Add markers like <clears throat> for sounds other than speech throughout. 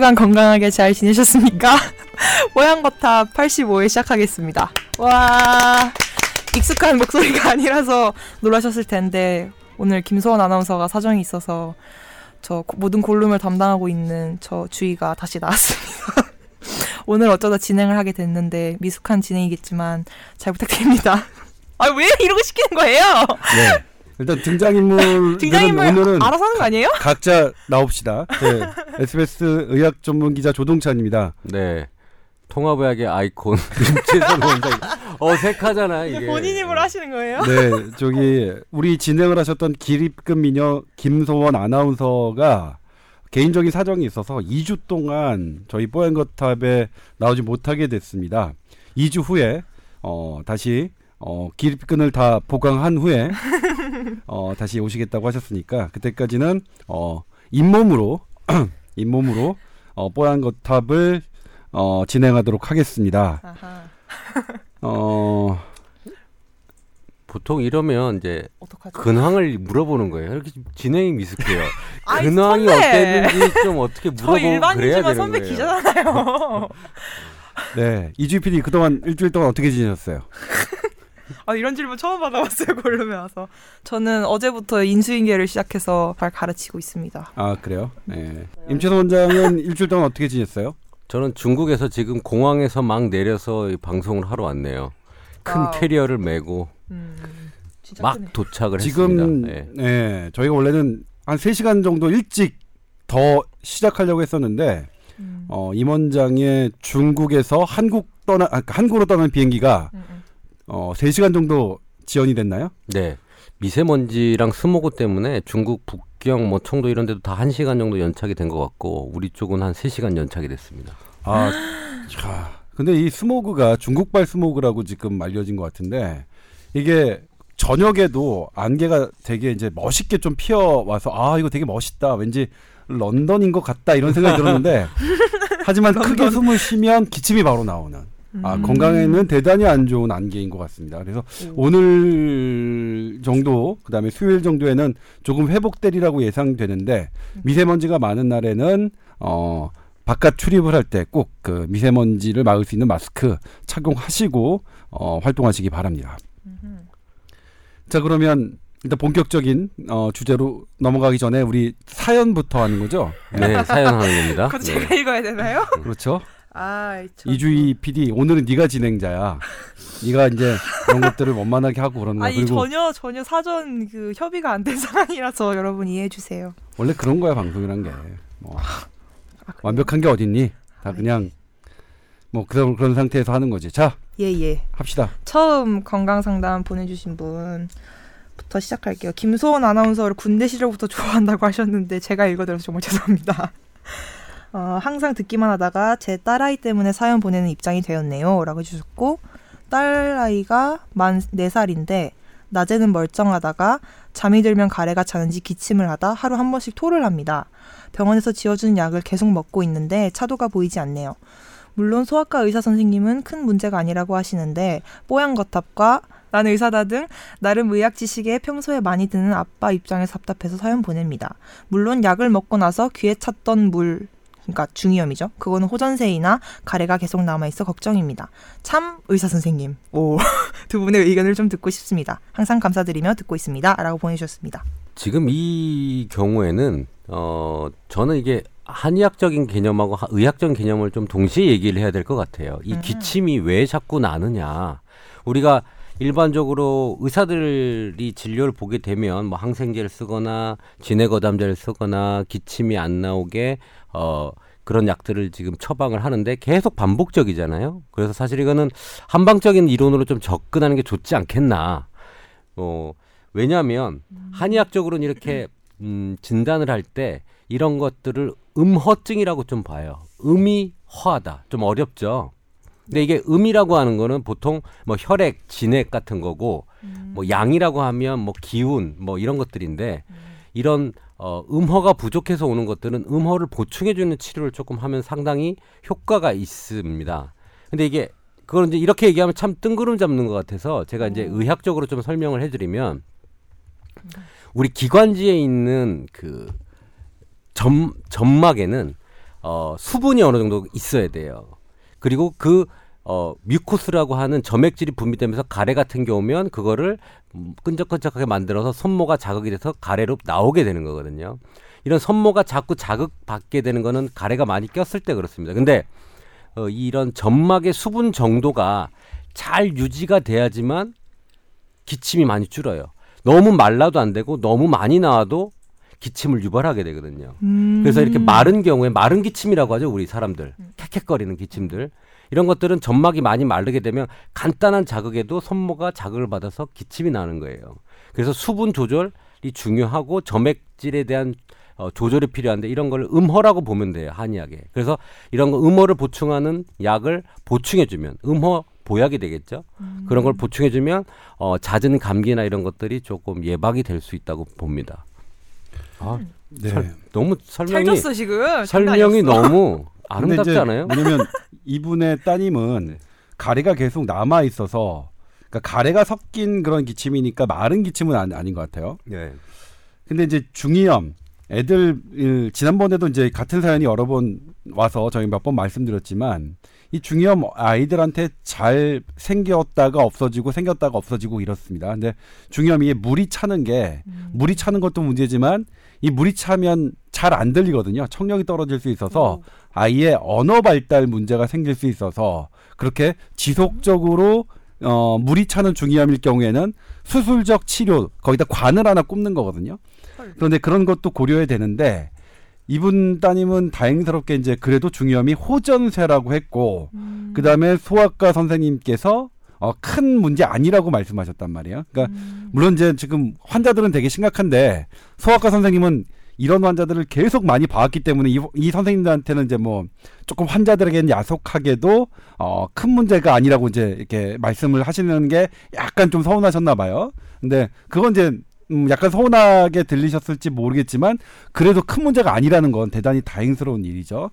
한 주간 건강하게 잘 지내셨습니까? <laughs> 모양거탑 85회 시작하겠습니다. 와 익숙한 목소리가 <laughs> 아니라서 놀라셨을 텐데 오늘 김소원 아나운서가 사정이 있어서 저 모든 골룸을 담당하고 있는 저 주희가 다시 나왔습니다. <laughs> 오늘 어쩌다 진행을 하게 됐는데 미숙한 진행이겠지만 잘 부탁드립니다. 아왜거 시키는 거예요? 네. 일단 등장인물 <laughs> 등장인물 오늘은 알아서 하는 거 아니에요? 각자 나옵시다. 네. <laughs> SBS 의학 전문 기자 조동찬입니다. 네. 통합의학의 아이콘 <laughs> 김채선 원장 어색하잖아 이게. 본인 입으로 하시는 거예요? 네, 저기 우리 진행을 하셨던 기립급 미녀 김소원 아나운서가 개인적인 사정이 있어서 2주 동안 저희 뽀얀거탑에 나오지 못하게 됐습니다. 2주 후에 어 다시 어 기립근을 다 보강한 후에 어 다시 오시겠다고 하셨으니까 그때까지는 어 잇몸으로 <clears throat> 잇몸으로 어 뽀얀 거탑을 어 진행하도록 하겠습니다. 어 보통 이러면 이제 어떡하죠? 근황을 물어보는 거예요. 이렇게 진행이 미숙해요. <laughs> 아이, 근황이 선배! 어땠는지 좀 어떻게 저 물어보고 그래야 되는 선배 거예요. 기자잖아요. <laughs> 네, 이주희 PD 그동안 일주일 동안 어떻게 지내셨어요? <laughs> 아 이런 질문 처음 받아봤어요 골룸에 와서. 저는 어제부터 인수인계를 시작해서 잘 가르치고 있습니다. 아 그래요? 네. 임채선 원장은 일주일 동안 어떻게 지냈어요? 저는 중국에서 지금 공항에서 막 내려서 이 방송을 하러 왔네요. 큰 wow. 캐리어를 메고 음, 막 크네. 도착을 지금 했습니다. 예. 네, 저희가 원래는 한 3시간 정도 일찍 더 시작하려고 했었는데 음, 어, 임원장의 중국에서 한국 떠나 아, 한국으로 떠나는 비행기가 음, 음. 어, 3시간 정도 지연이 됐나요? 네. 미세먼지랑 스모그 때문에 중국 북경 뭐 청도 이런 데도 다 1시간 정도 연착이 된 것 같고 우리 쪽은 한 3시간 연착이 됐습니다. 아, 자, 근데 이 스모그가 중국발 스모그라고 지금 알려진 것 같은데 이게 저녁에도 안개가 되게 이제 멋있게 좀 피어 와서 아 이거 되게 멋있다. 왠지 런던인 것 같다 이런 생각이 들었는데 <laughs> 하지만 크게 숨을 쉬면 기침이 바로 나오는 아 음. 건강에는 대단히 안 좋은 안개인 것 같습니다. 그래서 오. 오늘 정도 그 다음에 수요일 정도에는 조금 회복되리라고 예상되는데 미세먼지가 많은 날에는 어 바깥 출입을 할 때 꼭 그 미세먼지를 막을 수 있는 마스크 착용하시고 어 활동하시기 바랍니다. 음흠. 자 그러면 일단 본격적인 어 주제로 넘어가기 전에 우리 사연부터 하는 거죠. 네, 사연 하는 겁니다. 그거 네. 제가 읽어야 되나요? 그렇죠. 아, 저... 이주희 PD 오늘은 네가 진행자야. 네가 이제 그런 것들을 원만하게 하고 그러는 거야. 아니 그리고 전혀 전혀 사전 그 협의가 안 된 <laughs> 상황이라서 여러분 이해해 주세요. 원래 그런 거야 방송이란 게. 뭐 아, 그래요? 완벽한 게 어딨니? 다 그냥 뭐 그런 그런 상태에서 하는 거지. 자예 예. 합시다. 처음 건강 상담 보내주신 분부터 시작할게요. 김소원 아나운서를 군대 시절부터 좋아한다고 하셨는데 제가 읽어드려서 정말 <laughs> 죄송합니다. 어, 항상 듣기만 하다가 제 딸아이 때문에 사연 보내는 입장이 되었네요. 라고 해주셨고 딸아이가 만 4살인데 낮에는 멀쩡하다가 잠이 들면 가래가 차는지 기침을 하다 하루 한 번씩 토를 합니다. 병원에서 지어준 약을 계속 먹고 있는데 차도가 보이지 않네요. 물론 소아과 의사 선생님은 큰 문제가 아니라고 하시는데 뽀얀 거탑과 난 의사다 등 나름 의학 지식에 평소에 많이 드는 아빠 입장에서 답답해서 사연 보냅니다. 물론 약을 먹고 나서 귀에 찼던 물 그러니까 중이염이죠. 그거는 호전세이나 가래가 계속 남아 있어 걱정입니다. 참 의사 선생님. 오. <laughs> 두 분의 의견을 좀 듣고 싶습니다. 항상 감사드리며 듣고 있습니다라고 보내 주셨습니다. 지금 이 경우에는 어 저는 이게 한의학적인 개념하고 하- 의학적인 개념을 좀 동시에 얘기를 해야 될 것 같아요. 이 음. 기침이 왜 자꾸 나느냐. 우리가 일반적으로 의사들이 진료를 보게 되면 뭐 항생제를 쓰거나 진해거담제를 쓰거나 기침이 안 나오게 어 그런 약들을 지금 처방을 하는데 계속 반복적이잖아요. 그래서 사실 이거는 한방적인 이론으로 좀 접근하는 게 좋지 않겠나. 어 왜냐하면 한의학적으로는 이렇게 음, 진단을 할 때 이런 것들을 음허증이라고 좀 봐요. 음이 허하다. 좀 어렵죠. 근데 이게 음이라고 하는 거는 보통 뭐 혈액, 진액 같은 거고 뭐 양이라고 하면 뭐 기운 뭐 이런 것들인데 이런 어, 음허가 부족해서 오는 것들은 음허를 보충해주는 치료를 조금 하면 상당히 효과가 있습니다. 근데 이게 그걸 이제 이렇게 얘기하면 참 뜬구름 잡는 것 같아서 제가 이제 의학적으로 좀 설명을 해드리면 우리 기관지에 있는 그 점, 점막에는 어, 수분이 어느 정도 있어야 돼요. 그리고 그 어, 뮤코스라고 하는 점액질이 분비되면서 가래 같은 게 오면 그거를 음, 끈적끈적하게 만들어서 손모가 자극이 돼서 가래로 나오게 되는 거거든요. 이런 손모가 자꾸 자극받게 되는 거는 가래가 많이 꼈을 때 그렇습니다. 근데 어, 이런 점막의 수분 정도가 잘 유지가 돼야지만 기침이 많이 줄어요. 너무 말라도 안 되고 너무 많이 나와도 기침을 유발하게 되거든요. 음. 그래서 이렇게 마른 경우에 마른 기침이라고 하죠 우리 사람들 캑캑거리는 기침들 이런 것들은 점막이 많이 마르게 되면 간단한 자극에도 손모가 자극을 받아서 기침이 나는 거예요. 그래서 수분 조절이 중요하고 점액질에 대한 어, 조절이 필요한데 이런 걸 음허라고 보면 돼요 한의학에. 그래서 이런 거 음허를 보충하는 약을 보충해주면 음허 보약이 되겠죠. 그런 걸 보충해주면 어, 잦은 감기나 이런 것들이 조금 예방이 될 수 있다고 봅니다. 아, 네. 설- 너무 설명이 찰졌어 지금. 장난 설명이. 너무 <laughs> 아름답지 이제 않아요? 왜냐면 <laughs> 이분의 따님은 가래가 계속 남아 있어서 그러니까 가래가 섞인 그런 기침이니까 마른 기침은 아니, 아닌 것 같아요. 네. 근데 이제 중이염 애들 일, 지난번에도 이제 같은 사연이 여러 번 와서 저희 몇 번 말씀드렸지만 이 중이염 아이들한테 잘 생겼다가 없어지고 생겼다가 없어지고 이렇습니다. 근데 중이염이 이게 물이 차는 게 물이 차는 것도 문제지만 이 물이 차면 잘 안 들리거든요. 청력이 떨어질 수 있어서 아이의 언어 발달 문제가 생길 수 있어서 그렇게 지속적으로 어, 물이 차는 중이염일 경우에는 수술적 치료 거기다 관을 하나 꼽는 거거든요. 헐. 그런데 그런 것도 고려해야 되는데 이분 따님은 다행스럽게 이제 그래도 중이염이 호전세라고 했고 음. 그다음에 소아과 선생님께서 어, 큰 문제 아니라고 말씀하셨단 말이에요. 그러니까 음. 물론 이제 지금 환자들은 되게 심각한데 소아과 선생님은 이런 환자들을 계속 많이 봐왔기 때문에 이, 이 선생님들한테는 이제 뭐 조금 환자들에게는 야속하게도 어, 큰 문제가 아니라고 이제 이렇게 말씀을 하시는 게 약간 좀 서운하셨나 봐요. 근데 그건 이제 음, 약간 서운하게 들리셨을지 모르겠지만 그래도 큰 문제가 아니라는 건 대단히 다행스러운 일이죠.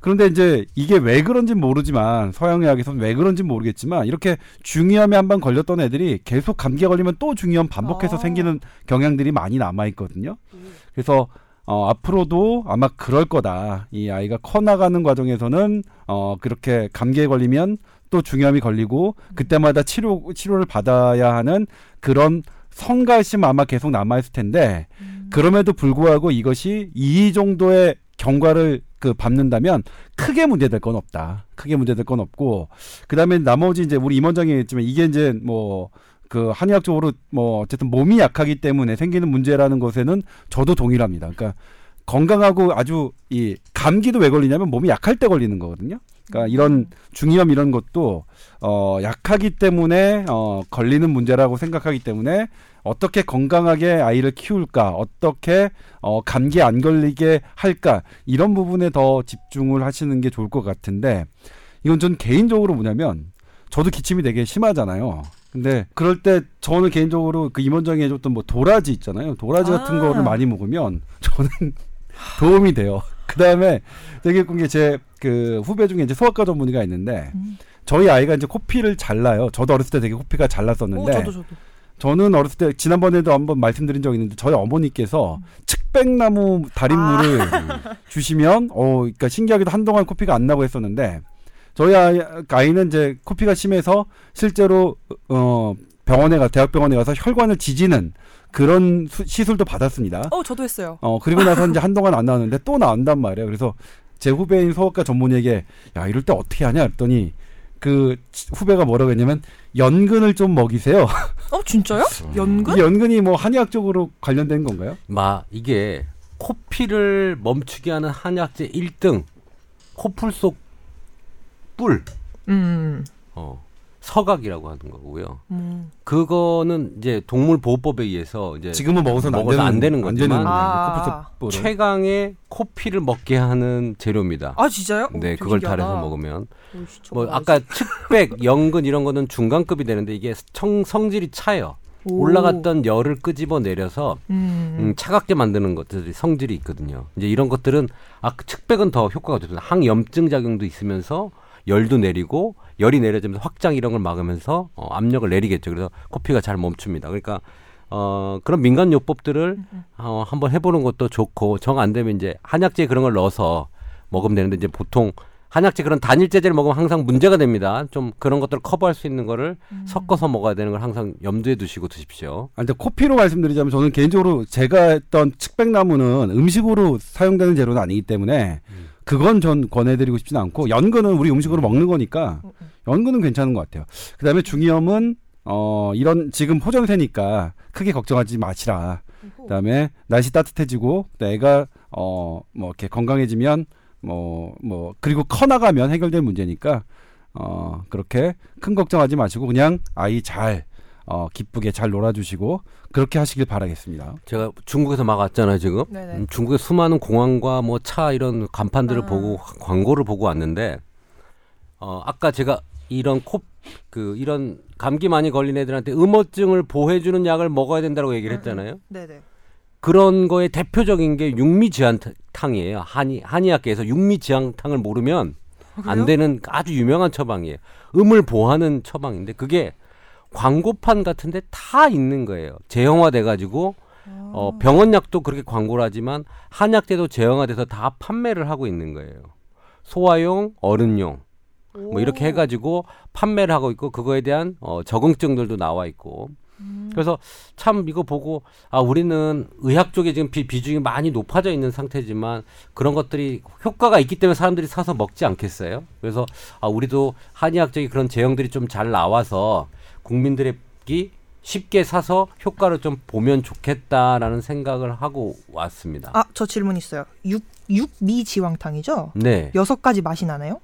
그런데 이제 이게 왜 그런지 모르지만 서양의학에서는 왜 그런지 모르겠지만 이렇게 중이염에 한 번 걸렸던 애들이 계속 감기에 걸리면 또 중이염 반복해서 아. 생기는 경향들이 많이 남아 있거든요. 그래서 어, 앞으로도 아마 그럴 거다. 이 아이가 커 나가는 과정에서는 어, 그렇게 감기에 걸리면 또 중이염이 걸리고 그때마다 치료 치료를 받아야 하는 그런 성가심 아마 계속 남아 있을 텐데 그럼에도 불구하고 이것이 이 정도의 경과를 그 밟는다면 크게 문제될 건 없다. 크게 문제될 건 없고 그다음에 나머지 이제 우리 임원장이 했지만 이게 이제 뭐 그 한의학적으로 뭐 어쨌든 몸이 약하기 때문에 생기는 문제라는 것에는 저도 동일합니다. 그러니까 건강하고 아주 이 감기도 왜 걸리냐면 몸이 약할 때 걸리는 거거든요. 그러니까 이런 중이염 이런 것도 어 약하기 때문에 어 걸리는 문제라고 생각하기 때문에 어떻게 건강하게 아이를 키울까 어떻게 어 감기 안 걸리게 할까 이런 부분에 더 집중을 하시는 게 좋을 것 같은데 이건 전 개인적으로 뭐냐면 저도 기침이 되게 심하잖아요. 근데 그럴 때 저는 개인적으로 그 임원장이 해줬던 뭐 도라지 있잖아요. 도라지 같은 아. 거를 많이 먹으면 저는 도움이 돼요. 그 다음에 되게 웃긴 게 제 그 후배 중에 이제 소아과 전문의가 있는데 음. 저희 아이가 이제 코피를 잘 나요. 저도 어렸을 때 되게 코피가 잘 오, 저도 저도. 저는 어렸을 때 지난번에도 한번 말씀드린 적이 있는데 저희 어머니께서 음. 측백나무 달인물을 아. <laughs> 주시면 어 그러니까 신기하게도 한동안 코피가 안 나고 했었는데 저희 아이, 아이는 이제 코피가 심해서 실제로 어 병원에 가 대학병원에 가서 혈관을 지지는 그런 수- 시술도 받았습니다. 어, 저도 했어요. 어 그리고 나서 이제 <laughs> 한동안 안 나왔는데 또 나온단 말이에요. 그래서 제 후배인 소아과 전문의에게 야 이럴 때 어떻게 하냐 했더니 그 치- 후배가 뭐라고 했냐면 연근을 좀 먹이세요. 어, 진짜요? <laughs> 연근? 이 연근이 뭐 한의학적으로 관련된 건가요? 마 이게 코피를 멈추게 하는 한약재 1등 코풀 속 뿔, 음. 어, 서각이라고 하는 거고요. 음. 그거는 이제 동물 보호법에 의해서 이제 지금은 먹어서는 안 먹어서 되는 안 되는 안 거지만 되는 아. 최강의 코피를 먹게 하는 재료입니다. 아, 진짜요? 오, 네, 되게 그걸 신기하다. 달여서 먹으면 오, 뭐. 아까 측백, 연근 이런 거는 중간급이 되는데 이게 청, 성질이 차요. 오. 올라갔던 열을 끄집어 내려서 음. 음, 차갑게 만드는 것들이 성질이 있거든요. 이제 이런 것들은 아 측백은 더 효과가 좋습니다. 항염증 작용도 있으면서 열도 내리고 열이 내려지면서 확장 이런 걸 막으면서 어, 압력을 내리겠죠. 그래서 코피가 잘 멈춥니다. 그러니까 어, 그런 민간 요법들을 음, 어, 한번 해보는 것도 좋고 정 안 되면 이제 한약재 그런 걸 넣어서 먹으면 되는데 이제 보통 한약재 그런 단일제제를 먹으면 항상 문제가 됩니다. 좀 그런 것들을 커버할 수 있는 거를 음. 섞어서 먹어야 되는 걸 항상 염두에 두시고 드십시오. 아, 근데 코피로 말씀드리자면 저는 개인적으로 제가 했던 측백나무는 음식으로 사용되는 재료는 아니기 때문에 음. 그건 전 권해드리고 싶지는 않고 연근은 우리 음식으로 먹는 거니까 음, 음. 연근은 괜찮은 것 같아요. 그다음에 중이염은 어 이런 지금 호전세니까 크게 걱정하지 마시라. 그다음에 날씨 따뜻해지고 애가 어뭐 이렇게 건강해지면 뭐뭐 그리고 커 나가면 해결될 문제니까 어 그렇게 큰 걱정하지 마시고 그냥 아이 잘 어 기쁘게 잘 놀아주시고 그렇게 하시길 바라겠습니다. 제가 중국에서 막 왔잖아요 지금. 음, 중국의 수많은 공항과 뭐 차 이런 간판들을 아. 보고 광고를 보고 왔는데 어 아까 제가 이런 코 그 이런 감기 많이 걸린 애들한테 음어증을 보호해주는 약을 먹어야 된다고 얘기를 했잖아요. 네네. 그런 거의 대표적인 게 육미지향탕이에요. 한의 한의학계에서 육미지향탕을 모르면 안 그래요? 되는 아주 유명한 처방이에요. 음을 보호하는 처방인데 그게 광고판 같은데 다 있는 거예요. 재형화돼 가지고 아. 어, 병원약도 그렇게 광고를 하지만 한약재도 재형화돼서 다 판매를 하고 있는 거예요. 소아용, 어른용 뭐 이렇게 오. 해가지고 판매를 하고 있고 그거에 대한 어, 적응증들도 나와 있고 음. 그래서 참 이거 보고 아 우리는 의학 쪽에 지금 비, 비중이 많이 높아져 있는 상태지만 그런 것들이 효과가 있기 때문에 사람들이 사서 먹지 않겠어요? 그래서 아 우리도 한의학 적인 그런 제형들이 좀 잘 나와서 국민들이 쉽게 사서 효과를 좀 보면 좋겠다라는 생각을 하고 왔습니다. 아, 저 질문 있어요. 육 육미지왕탕이죠? 네, 여섯 가지 맛이 나나요?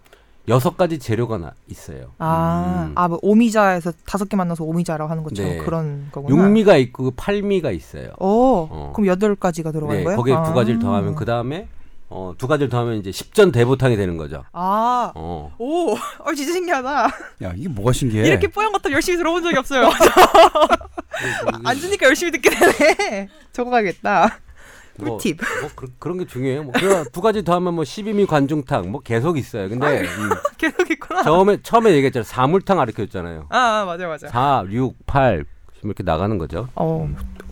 여섯 가지 재료가 나, 있어요. 아, 음. 아, 뭐 오미자에서 다섯 개 만나서 오미자라고 하는 것처럼 네. 그런 거구나. 육미가 있고 팔미가 있어요. 오, 어. 그럼 여덟 가지가 들어가는 네, 거예요? 거기에 아. 두 가지를 더하면 그 다음에 어, 두 가지를 더하면 이제 십전 대보탕이 되는 거죠. 아, 어. 오, 어, 진짜 신기하다. 야 이게 뭐가 신기해? 이렇게 뽀얀 것도 열심히 들어본 적이 없어요. 안 주니까 <laughs> 열심히 듣게 되네. <laughs> 적어가겠다. 뭐, 꿀팁. 뭐 그, 그런 게 중요해요. 뭐 두 가지 더하면 뭐 십이미 관중탕 뭐 계속 있어요. 근데 음, <laughs> 계속 있구나. 처음에 처음에 얘기했잖아요. 사물탕 가르쳤잖아요. 아, 아, 맞아, 맞아. 4, 6, 8 이렇게 나가는 거죠. 어,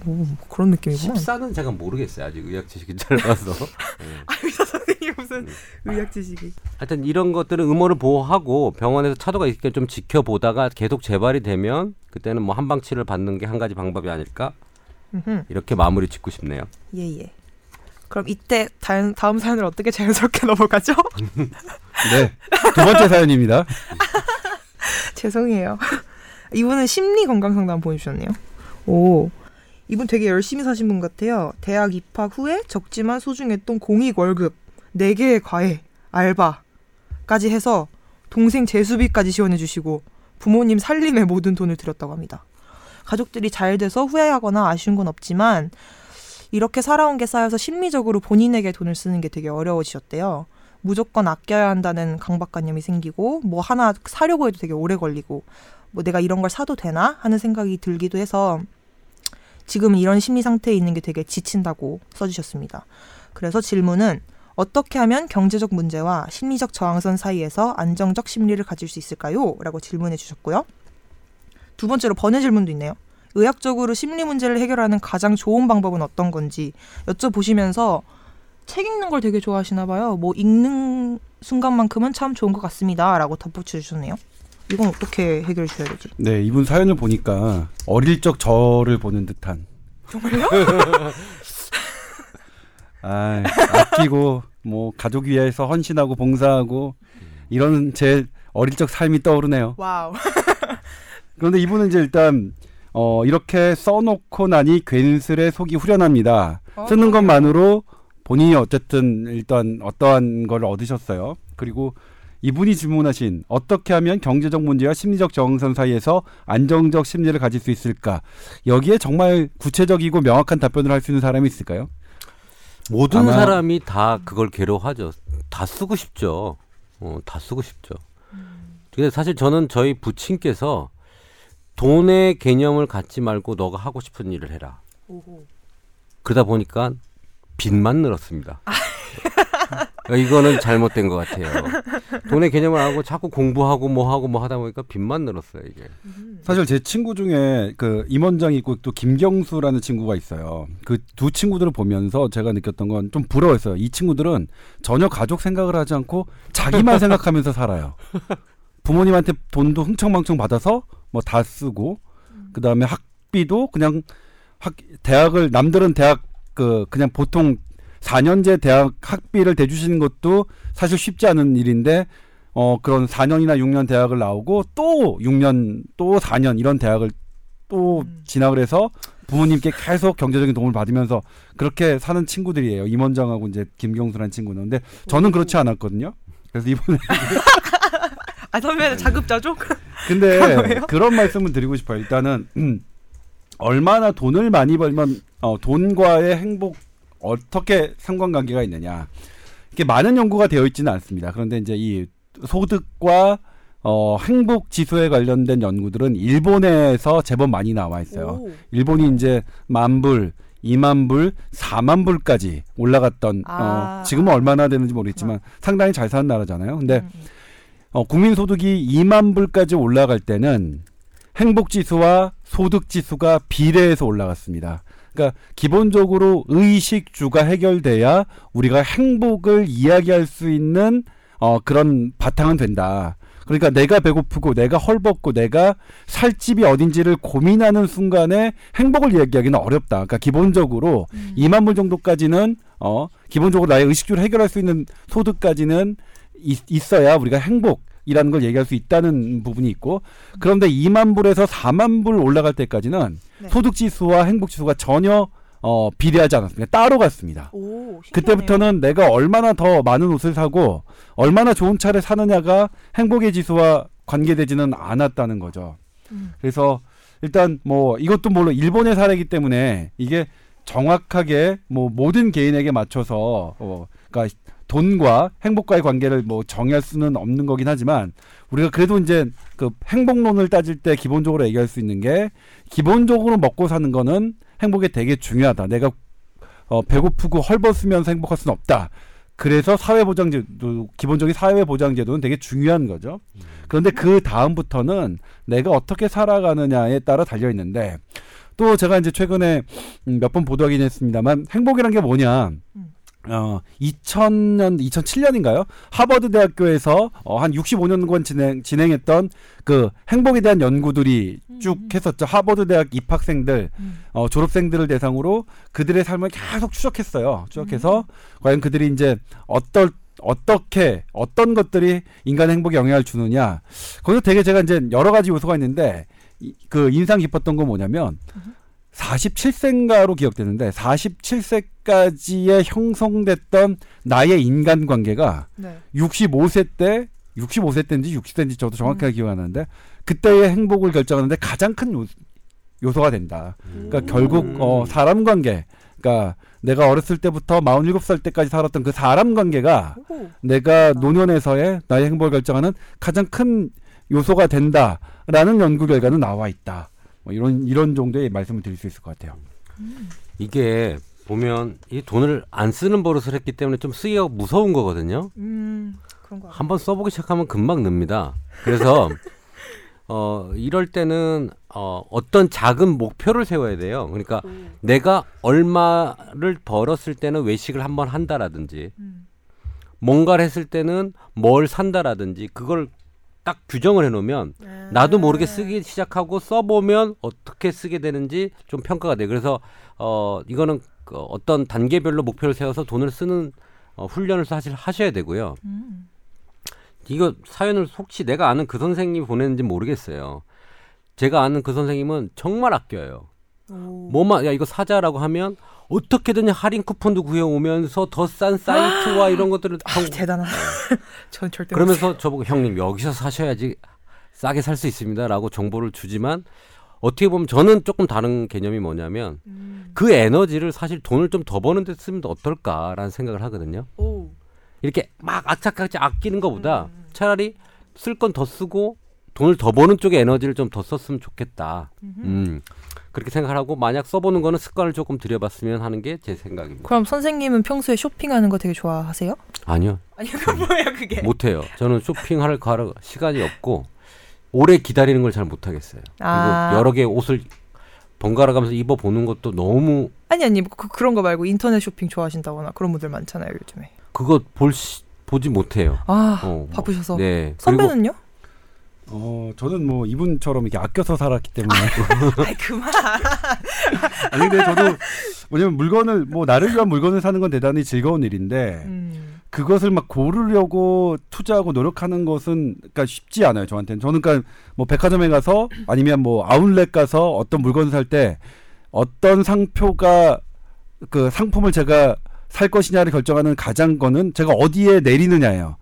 오, 그런 느낌이구나. 14는 제가 모르겠어요. 아직 의학 지식이 짧아서. 예. 아, 의사 선생님 무슨 음. 의학 지식이. 하여튼 이런 것들은 음모를 보호하고 병원에서 차도가 있게 좀 지켜보다가 계속 재발이 되면 그때는 뭐 한방치를 받는 게 한 가지 방법이 아닐까 음흠. 이렇게 마무리 짓고 싶네요. 예, 예. 그럼 이때 다음, 다음 사연을 어떻게 자연스럽게 <laughs> 넘어가죠? <laughs> 네. 두 번째 사연입니다. <laughs> 죄송해요. 이분은 심리 건강 상담 보내주셨네요. 오, 이분 되게 열심히 사신 분 같아요. 대학 입학 후에 적지만 소중했던 공익 월급, 4개의 과외, 알바까지 해서 동생 재수비까지 지원해 주시고 부모님 살림에 모든 돈을 들였다고 합니다. 가족들이 잘 돼서 후회하거나 아쉬운 건 없지만 이렇게 살아온 게 쌓여서 심리적으로 본인에게 돈을 쓰는 게 되게 어려워지셨대요. 무조건 아껴야 한다는 강박관념이 생기고 뭐 하나 사려고 해도 되게 오래 걸리고 뭐 내가 이런 걸 사도 되나 하는 생각이 들기도 해서 지금 이런 심리 상태에 있는 게 되게 지친다고 써주셨습니다. 그래서 질문은 어떻게 하면 경제적 문제와 심리적 저항선 사이에서 안정적 심리를 가질 수 있을까요? 라고 질문해 주셨고요. 두 번째로 번외 질문도 있네요. 의학적으로 심리 문제를 해결하는 가장 좋은 방법은 어떤 건지 여쭤보시면서 책 읽는 걸 되게 좋아하시나 봐요. 뭐 읽는 순간만큼은 참 좋은 것 같습니다. 라고 덧붙여 주셨네요. 이건 어떻게 해결해 주셔야 되지? 네 이분 사연을 보니까 어릴 적 저를 보는 듯한. 정말요? <laughs> 아 아끼고 뭐 가족 위해서 헌신하고 봉사하고 이런 제 어릴 적 삶이 떠오르네요. 와우. <laughs> 그런데 이분은 이제 일단 어 이렇게 써놓고 나니 괜스레 속이 후련합니다. 어, 쓰는? 것만으로 본인이 어쨌든 일단 어떠한 걸 얻으셨어요. 그리고 이분이 질문하신 어떻게 하면 경제적 문제와 심리적 저항선 사이에서 안정적 심리를 가질 수 있을까? 여기에 정말 구체적이고 명확한 답변을 할 수 있는 사람이 있을까요? 모든 아마- 사람이 다 그걸 괴로워하죠. 다 쓰고 싶죠. 어, 다 쓰고 싶죠. 근데 사실 저는 저희 부친께서 돈의 개념을 갖지 말고 너가 하고 싶은 일을 해라. 그러다 보니까 빚만 늘었습니다. <laughs> 어, 이거는 잘못된 것 같아요. 돈의 개념을 알고 자꾸 공부하고 뭐 하고 뭐 하다 보니까 빚만 늘었어요 이게. 사실 제 친구 중에 그 임원장이 있고 또 김경수라는 친구가 있어요. 그 두 친구들을 보면서 제가 느꼈던 건 좀 부러웠어요. 이 친구들은 전혀 가족 생각을 하지 않고 자기만 생각하면서 살아요. 부모님한테 돈도 흥청망청 받아서 뭐 다 쓰고 그 다음에 학비도 그냥 학 대학을 남들은 대학 그 그냥 보통 4년제 대학 학비를 대주시는 것도 사실 쉽지 않은 일인데 어 그런 4년이나 6년 대학을 나오고 또 6년 또 4년 이런 대학을 또 음. 진학을 해서 부모님께 계속 경제적인 도움을 받으면서 그렇게 사는 친구들이에요. 임원장하고 이제 김경수라는 친구는. 근데 저는 그렇지 않았거든요. 그래서 이번에 <laughs> 아 선배는 자급자족? 근데 왜요? 그런 말씀을 드리고 싶어요. 일단은 음, 얼마나 돈을 많이 벌면 어, 돈과의 행복 어떻게 상관관계가 있느냐. 이게 많은 연구가 되어 있지는 않습니다. 그런데 이제 이 소득과 어, 행복 지수에 관련된 연구들은 일본에서 제법 많이 나와 있어요. 오. 일본이 이제 만 불, 2만 불, 4만 불까지 올라갔던 아. 어, 지금은 얼마나 되는지 모르겠지만 상당히 잘 사는 나라잖아요. 근데 음, 음. 어, 국민 소득이 2만 불까지 올라갈 때는 행복 지수와 소득 지수가 비례해서 올라갔습니다. 그러니까 기본적으로 의식주가 해결돼야 우리가 행복을 이야기할 수 있는 어, 그런 바탕은 된다. 그러니까 내가 배고프고 내가 헐벗고 내가 살 집이 어딘지를 고민하는 순간에 행복을 이야기하기는 어렵다. 그러니까 기본적으로 음. 2만 불 정도까지는 어 기본적으로 나의 의식주를 해결할 수 있는 소득까지는 있, 있어야 우리가 행복 이라는 걸 얘기할 수 있다는 부분이 있고 그런데 2만 불에서 4만 불 올라갈 때까지는 네. 소득 지수와 행복 지수가 전혀 어 비례하지 않았습니다. 따로 갔습니다. 오. 그때부터는 내가 얼마나 더 많은 옷을 사고 얼마나 좋은 차를 사느냐가 행복의 지수와 관계되지는 않았다는 거죠. 음. 그래서 일단 뭐 이것도 물론 일본의 사례이기 때문에 이게 정확하게 뭐 모든 개인에게 맞춰서 어 그러니까 돈과 행복과의 관계를 뭐 정의할 수는 없는 거긴 하지만 우리가 그래도 이제 그 행복론을 따질 때 기본적으로 얘기할 수 있는 게 기본적으로 먹고 사는 거는 행복에 되게 중요하다. 내가 어 배고프고 헐벗으면서 행복할 수는 없다. 그래서 사회보장제도 기본적인 사회보장제도는 되게 중요한 거죠. 그런데 그 다음부터는 내가 어떻게 살아가느냐에 따라 달려 있는데 또 제가 이제 최근에 음, 몇번 보도하긴 했습니다만 행복이란 게 뭐냐? 음. 어 2000년 2007년인가요? 하버드 대학교에서 어, 한 65년간 진행 진행했던 그 행복에 대한 연구들이 쭉 음. 했었죠. 하버드 대학 입학생들 음. 어, 졸업생들을 대상으로 그들의 삶을 계속 추적했어요. 추적해서 과연 그들이 이제 어떨 어떻게 어떤 것들이 인간의 행복에 영향을 주느냐. 거기서 되게 제가 이제 여러 가지 요소가 있는데 이, 그 인상 깊었던 건 뭐냐면 47세인가로 기억되는데 47세까지에 형성됐던 나의 인간관계가 네. 65세 때 65세 때인지 60세인지 저도 정확하게 기억 안 나는데 그때의 행복을 결정하는데 가장 큰 요, 요소가 된다. 그러니까 음. 결국 어 사람 관계 그러니까 내가 어렸을 때부터 47살 때까지 살았던 그 사람 관계가 오. 내가 노년에서의 나의 행복을 결정하는 가장 큰 요소가 된다라는 연구 결과는 나와 있다. 뭐 이런 이런 정도의 말씀을 드릴 수 있을 것 같아요. 이게 보면 이 돈을 안 쓰는 버릇을 했기 때문에 좀 쓰기가 무서운 거거든요. 음, 그런 거. 한번 써보기 시작하면 금방 늡니다. 그래서 <laughs> 어 이럴 때는 어 어떤 작은 목표를 세워야 돼요. 그러니까 오. 내가 얼마를 벌었을 때는 외식을 한번 한다라든지 음. 뭔가를 했을 때는 뭘 산다라든지 그걸 딱 규정을 해놓으면 나도 모르게 쓰기 시작하고 써보면 어떻게 쓰게 되는지 좀 평가가 돼. 그래서 어 이거는 그 어떤 단계별로 목표를 세워서 돈을 쓰는 어, 훈련을 사실 하셔야 되고요. 음. 이거 사연을 혹시 내가 아는 그 선생님이 보냈는지 모르겠어요. 제가 아는 그 선생님은 정말 아껴요. 오. 뭐만 야 이거 사자라고 하면 어떻게든 할인 쿠폰도 구해오면서 더 싼 사이트와 이런 것들을 아, 대단하다. <laughs> 전 절대 못 그러면서 저보고 형님 여기서 사셔야지 싸게 살 수 있습니다라고 정보를 주지만 어떻게 보면 저는 조금 다른 개념이 뭐냐면 음. 그 에너지를 사실 돈을 좀 더 버는 데 쓰면 어떨까라는 생각을 하거든요. 오. 이렇게 막 악착같이 아끼는 것보다 음. 차라리 쓸 건 더 쓰고 돈을 더 버는 쪽에 에너지를 좀 더 썼으면 좋겠다. 음흠. 음. 그렇게 생각을 하고 만약 써보는 거는 습관을 조금 들여봤으면 하는 게 제 생각입니다. 그럼 선생님은 평소에 쇼핑하는 거 되게 좋아하세요? 아니요, 아니 그 뭐예요 그게? 못해요. 저는 쇼핑할 가러 시간이 없고 오래 기다리는 걸 잘 못하겠어요. 그리고 아. 여러 개 옷을 번갈아 가면서 입어 보는 것도 너무 아니 아니 뭐 그, 그런 거 말고 인터넷 쇼핑 좋아하신다거나 그런 분들 많잖아요 요즘에. 그거 볼 시, 보지 못해요. 아 어, 뭐. 바쁘셔서. 네. 그리고 선배는요? 어 저는 뭐 이분처럼 이렇게 아껴서 살았기 때문에 <laughs> 아이 그만. <laughs> 아니 근데 저도 뭐냐면 물건을 뭐 나를 위한 물건을 사는 건 대단히 즐거운 일인데 음. 그것을 막 고르려고 투자하고 노력하는 것은 그러니까 쉽지 않아요 저한테는 저는 그러니까 뭐 백화점에 가서 아니면 뭐 아울렛 가서 어떤 물건을 살 때 어떤 상표가 그 상품을 제가 살 것이냐를 결정하는 가장 거는 제가 어디에 내리느냐예요.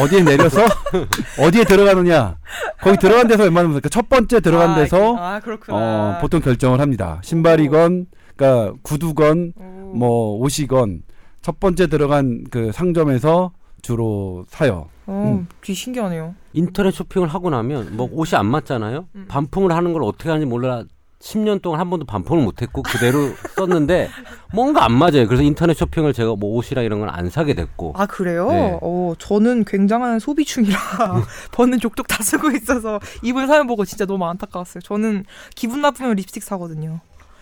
어디에 내려서 <laughs> 어디에 들어가느냐 거기 들어간 데서 웬만하면 그러니까 첫 번째 들어간 아, 데서 아 그렇구나. 어, 보통 결정을 합니다. 신발이건 그러니까 구두건 오. 뭐 옷이건 첫 번째 들어간 그 상점에서 주로 사요. 어, 음. 되게 신기하네요. 인터넷 쇼핑을 하고 나면 뭐 옷이 안 맞잖아요. 음. 반품을 하는 걸 어떻게 하는지 몰라. 10년 동안 한 번도 반품을 못했고 그대로 썼는데 <laughs> 뭔가 안 맞아요. 그래서 인터넷 쇼핑을 제가 뭐 옷이랑 이런 건 안 사게 됐고. 아 그래요? 네. 어 저는 굉장한 소비충이라 <laughs> 버는 족족 다 쓰고 있어서 이분 사연 보고 진짜 너무 안타까웠어요. 저는 기분 나쁘면 립스틱 사거든요.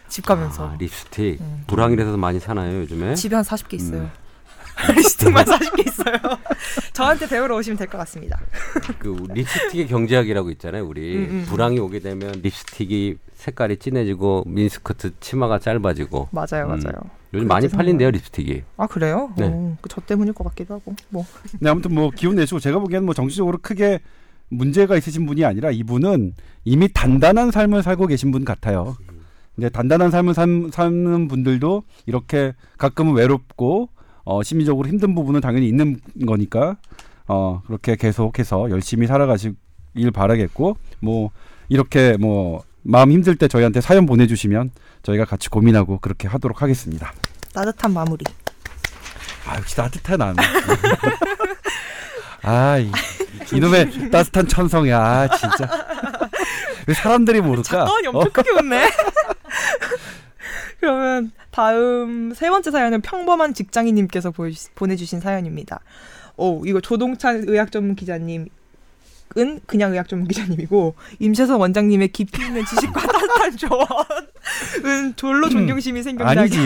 집 가면서 아, 립스틱 음. 불황이라서 많이 사나요 요즘에? 집에 한 40개 있어요. 음. 립스틱만 40개 있어요. <laughs> 저한테 배우러 오시면 될 것 같습니다. 그 립스틱의 경제학이라고 있잖아요. 우리 음, 음. 불황이 오게 되면 립스틱이 색깔이 진해지고 미니스커트 치마가 짧아지고 맞아요, 음. 맞아요. 요즘 많이 팔린대요 립스틱이. 아 그래요? 네. 어, 그저 때문일 것 같기도 하고 뭐 네, 아무튼 뭐 기운 내시고 제가 보기에는 뭐 정치적으로 크게 문제가 있으신 분이 아니라 이분은 이미 단단한 삶을 살고 계신 분 같아요. 이제 단단한 삶을 산, 사는 분들도 이렇게 가끔은 외롭고 어, 심리적으로 힘든 부분은 당연히 있는 거니까 어, 그렇게 계속해서 열심히 살아가시길 바라겠고 뭐 이렇게 뭐 마음 힘들 때 저희한테 사연 보내주시면 저희가 같이 고민하고 그렇게 하도록 하겠습니다. 따뜻한 마무리. 아 역시 따뜻한 안. 아 이, 이놈의 따뜻한 천성이야 아, 진짜. 왜 사람들이 모를까? 작가원이 엄청 어? 크게 웃네. <laughs> 그러면 다음 세 번째 사연은 평범한 직장인님께서 보내주신 사연입니다. 오 이거 조동찬 의학 전문 기자님. 은 그냥 의학 전문 기자님이고 임채선 원장님의 깊이 있는 지식과 <laughs> 따뜻한 조언은 졸로 존경심이 생겨나게 아니지.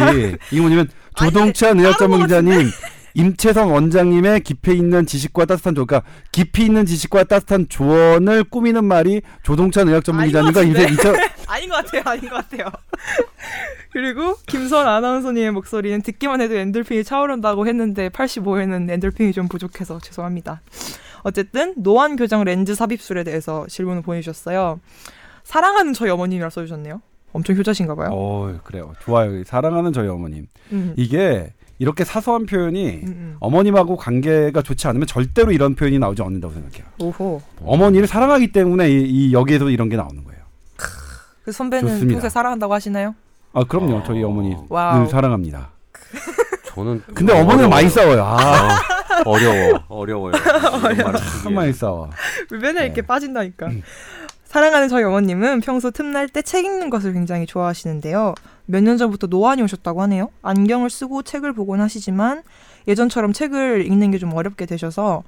이거 뭐냐면 <laughs> 조동찬 의학 전문 기자님, 임채성 원장님의 깊이 있는 지식과 따뜻한 조언, 그러니까 깊이 있는 지식과 따뜻한 조언을 꾸미는 말이 조동찬 의학 전문 기자님과 같은데? 임채 <laughs> 아닌 것 같아요. 아닌 것 같아요. 그리고 김선 아나운서님의 목소리는 듣기만 해도 엔돌핀이 차오른다고 했는데 85회는 엔돌핀이 좀 부족해서 죄송합니다. 어쨌든 노안 교정 렌즈 삽입술에 대해서 질문을 보내주셨어요. 사랑하는 저희 어머님이라 써주셨네요. 엄청 효자신가 봐요. 어 그래요. 좋아요. 사랑하는 저희 어머님. 음. 이게 이렇게 사소한 표현이 음, 음. 어머님하고 관계가 좋지 않으면 절대로 이런 표현이 나오지 않는다고 생각해요. 오호. 어머니를 사랑하기 때문에 이, 이 여기에서 이런 게 나오는 거예요. 그 선배는 좋습니다. 평소에 사랑한다고 하시나요? 아 그럼요. 저희 어머니 와우. 늘 사랑합니다. 저는 근데 어머니는 많이 싸워요. 아, 어, 어려워 어려워요. <laughs> 참 많이 싸워. 왜 맨날 이렇게 네. 빠진다니까. 음. 사랑하는 저희 어머님은 평소 틈날 때 책 읽는 것을 굉장히 좋아하시는데요. 몇 년 전부터 노안이 오셨다고 하네요. 안경을 쓰고 책을 보곤 하시지만 예전처럼 책을 읽는 게 좀 어렵게 되셔서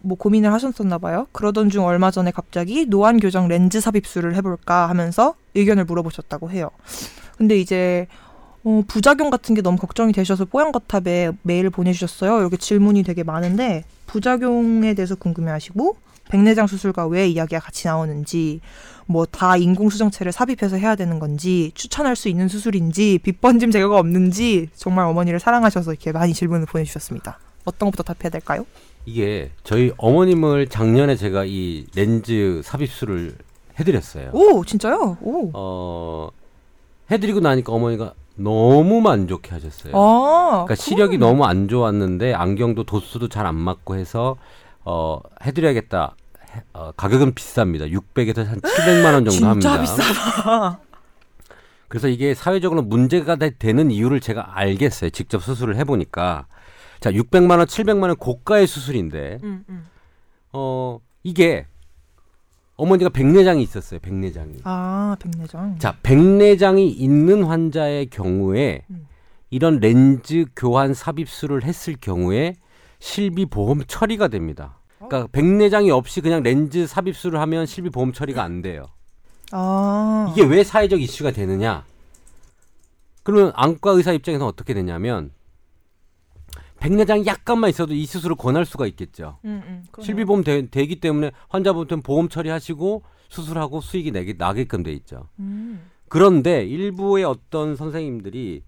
뭐 고민을 하셨었나 봐요. 그러던 중 얼마 전에 갑자기 노안 교정 렌즈 삽입술을 해볼까 하면서 의견을 물어보셨다고 해요. 근데 이제 어, 부작용 같은 게 너무 걱정이 되셔서 뽀얀거탑에 메일을 보내주셨어요. 여기 질문이 되게 많은데 부작용에 대해서 궁금해하시고 백내장 수술과 왜 이야기가 같이 나오는지 뭐 다 인공 수정체를 삽입해서 해야 되는 건지 추천할 수 있는 수술인지 빗번짐 제거가 없는지 정말 어머니를 사랑하셔서 이렇게 많이 질문을 보내주셨습니다. 어떤 것부터 답해야 될까요? 이게 저희 어머님을 작년에 제가 이 렌즈 삽입술을 해드렸어요. 오 진짜요? 오. 어 해드리고 나니까 어머니가 너무 만족해 하셨어요. 아, 그러니까 시력이. 너무 안 좋았는데 안경도 도수도 잘 안 맞고 해서 어 해드려야겠다. 해- 어, 가격은 비쌉니다. 600에서 한 700만 원 정도 진짜 합니다. 비싸다. 그래서 이게 사회적으로 문제가 되- 되는 이유를 제가 알겠어요. 직접 수술을 해보니까 자 600만 원, 700만 원 고가의 수술인데 음, 음. 어 이게 어머니가 백내장이 있었어요. 백내장이. 아 백내장. 자, 백내장이 있는 환자의 경우에 음. 이런 렌즈 교환 삽입술을 했을 경우에 실비 보험 처리가 됩니다. 그러니까 백내장이 없이 그냥 렌즈 삽입술을 하면 실비 보험 처리가 안 돼요. 아 이게 왜 사회적 이슈가 되느냐? 그러면 안과 의사 입장에서 어떻게 되냐면 백내장이 약간만 있어도 이 수술을 권할 수가 있겠죠. 음, 음. 실비보험 되, 되기 때문에 환자분한테 보험 처리하시고 수술하고 수익이 내게 나게끔 돼 있죠. 음. 그런데 일부의 어떤 선생님들이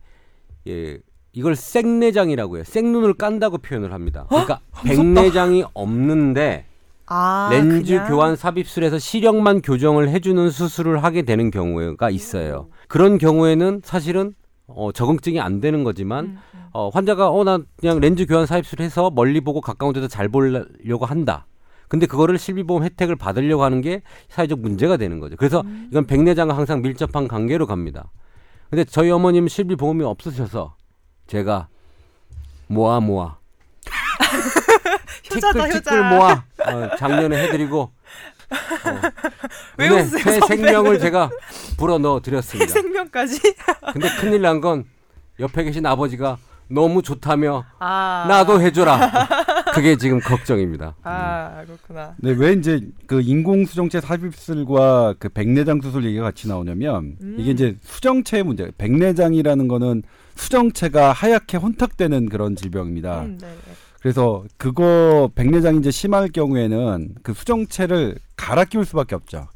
예, 이걸 생내장이라고 해요. 생눈을 깐다고 표현을 합니다. 그러니까 백내장이 없는데 아 렌즈 그냥? 교환 삽입술에서 시력만 교정을 해주는 수술을 하게 되는 경우가 있어요. 그런 경우에는 사실은 어, 적응증이 안 되는 거지만 음, 음. 어, 환자가 어 나 그냥 렌즈 교환 삽입술 해서 멀리 보고 가까운 데서 잘 보려고 한다. 근데 그거를 실비보험 혜택을 받으려고 하는 게 사회적 문제가 되는 거죠. 그래서 음. 이건 백내장과 항상 밀접한 관계로 갑니다. 근데 저희 어머님 실비보험이 없으셔서 제가 모아 모아 <laughs> 티끌. 티끌 모아 어, 작년에 해드리고 어, <laughs> 왜 눈에 웃으세요, 새 선배? 생명을 제가 불어 넣어 드렸습니다. 생명까지. <laughs> 근데 큰일 난 건 옆에 계신 아버지가 너무 좋다며 아 나도 해줘라. 그게 지금 걱정입니다. 아 그렇구나. 네, 왜 이제 그 인공수정체 삽입술과 그 백내장 수술 얘기가 같이 나오냐면 음. 이게 이제 수정체의 문제. 백내장이라는 거는 수정체가 하얗게 혼탁되는 그런 질병입니다. 음, 네. 네. 그래서 그거 백내장이 이제 심할 경우에는 그 수정체를 갈아 끼울 수밖에 없죠.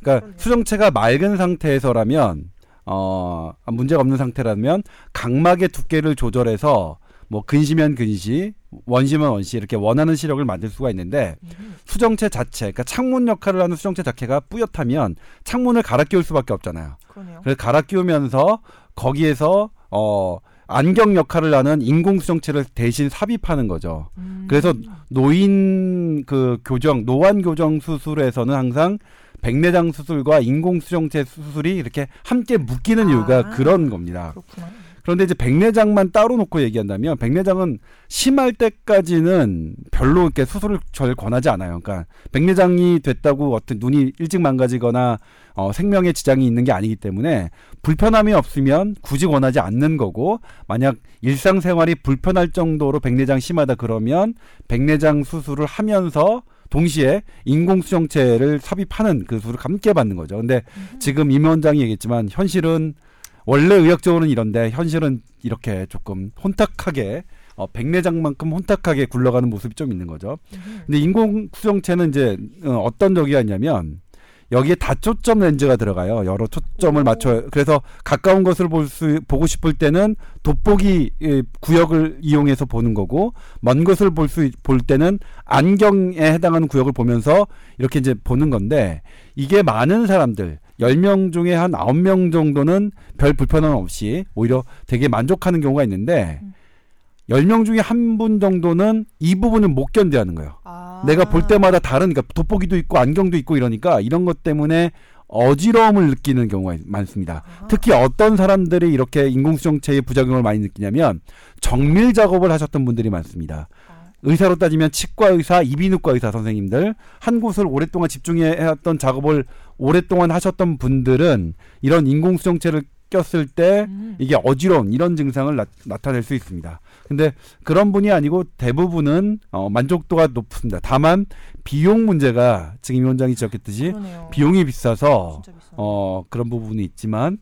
그러니까 그러네요. 수정체가 맑은 상태에서라면 어 문제가 없는 상태라면 각막의 두께를 조절해서 뭐 근시면 근시, 원시면 원시 이렇게 원하는 시력을 만들 수가 있는데 음. 수정체 자체, 그러니까 창문 역할을 하는 수정체 자체가 뿌옇다면 창문을 갈아 끼울 수밖에 없잖아요. 그러네요. 그래서 갈아 끼우면서 거기에서 어 안경 역할을 하는 인공 수정체를 대신 삽입하는 거죠. 음. 그래서 노인 그 교정, 노안 교정 수술에서는 항상 백내장 수술과 인공 수정체 수술이 이렇게 함께 묶이는 이유가 아. 그런 겁니다. 그렇구나. 그런데 이제 백내장만 따로 놓고 얘기한다면 백내장은 심할 때까지는 별로 이렇게 수술을 절 권하지 않아요. 그러니까 백내장이 됐다고 어떤 눈이 일찍 망가지거나 어, 생명에 지장이 있는 게 아니기 때문에 불편함이 없으면 굳이 권하지 않는 거고 만약 일상생활이 불편할 정도로 백내장 심하다 그러면 백내장 수술을 하면서 동시에 인공수정체를 삽입하는 그 수술을 함께 받는 거죠. 근데 지금 임 원장이 얘기했지만 현실은 원래 의학적으로는 이런데 현실은 이렇게 조금 혼탁하게 어, 백내장만큼 혼탁하게 굴러가는 모습이 좀 있는 거죠. 음. 근데 인공 수정체는 이제 어, 어떤 적이가 있냐면 여기에 다초점 렌즈가 들어가요. 여러 초점을 오. 맞춰요. 그래서 가까운 것을 볼 수 보고 싶을 때는 돋보기 예, 구역을 이용해서 보는 거고 먼 것을 볼 수 볼 때는 안경에 해당하는 구역을 보면서 이렇게 이제 보는 건데 이게 많은 사람들 10명 중에 한 9명 정도는 별 불편함 없이 오히려 되게 만족하는 경우가 있는데 음. 10명 중에 한 분 정도는 이 부분을 못 견뎌하는 거예요. 아. 내가 볼 때마다 다른 그러니까 돋보기도 있고 안경도 있고 이러니까 이런 것 때문에 어지러움을 느끼는 경우가 많습니다. 아. 특히 어떤 사람들이 이렇게 인공수정체의 부작용을 많이 느끼냐면 정밀 작업을 하셨던 분들이 많습니다. 아. 의사로 따지면 치과 의사, 이비인후과 의사 선생님들 한 곳을 오랫동안 집중해 왔던 작업을 오랫동안 하셨던 분들은 이런 인공수정체를 꼈을 때 음. 이게 어지러운 이런 증상을 나, 타낼수 있습니다. 근데 그런 분이 아니고 대부분은 어, 만족도가 높습니다. 다만 비용 문제가 지금 임 원장이 지적했듯이 그러네요. 비용이 비싸서. 어, 그런 부분이 있지만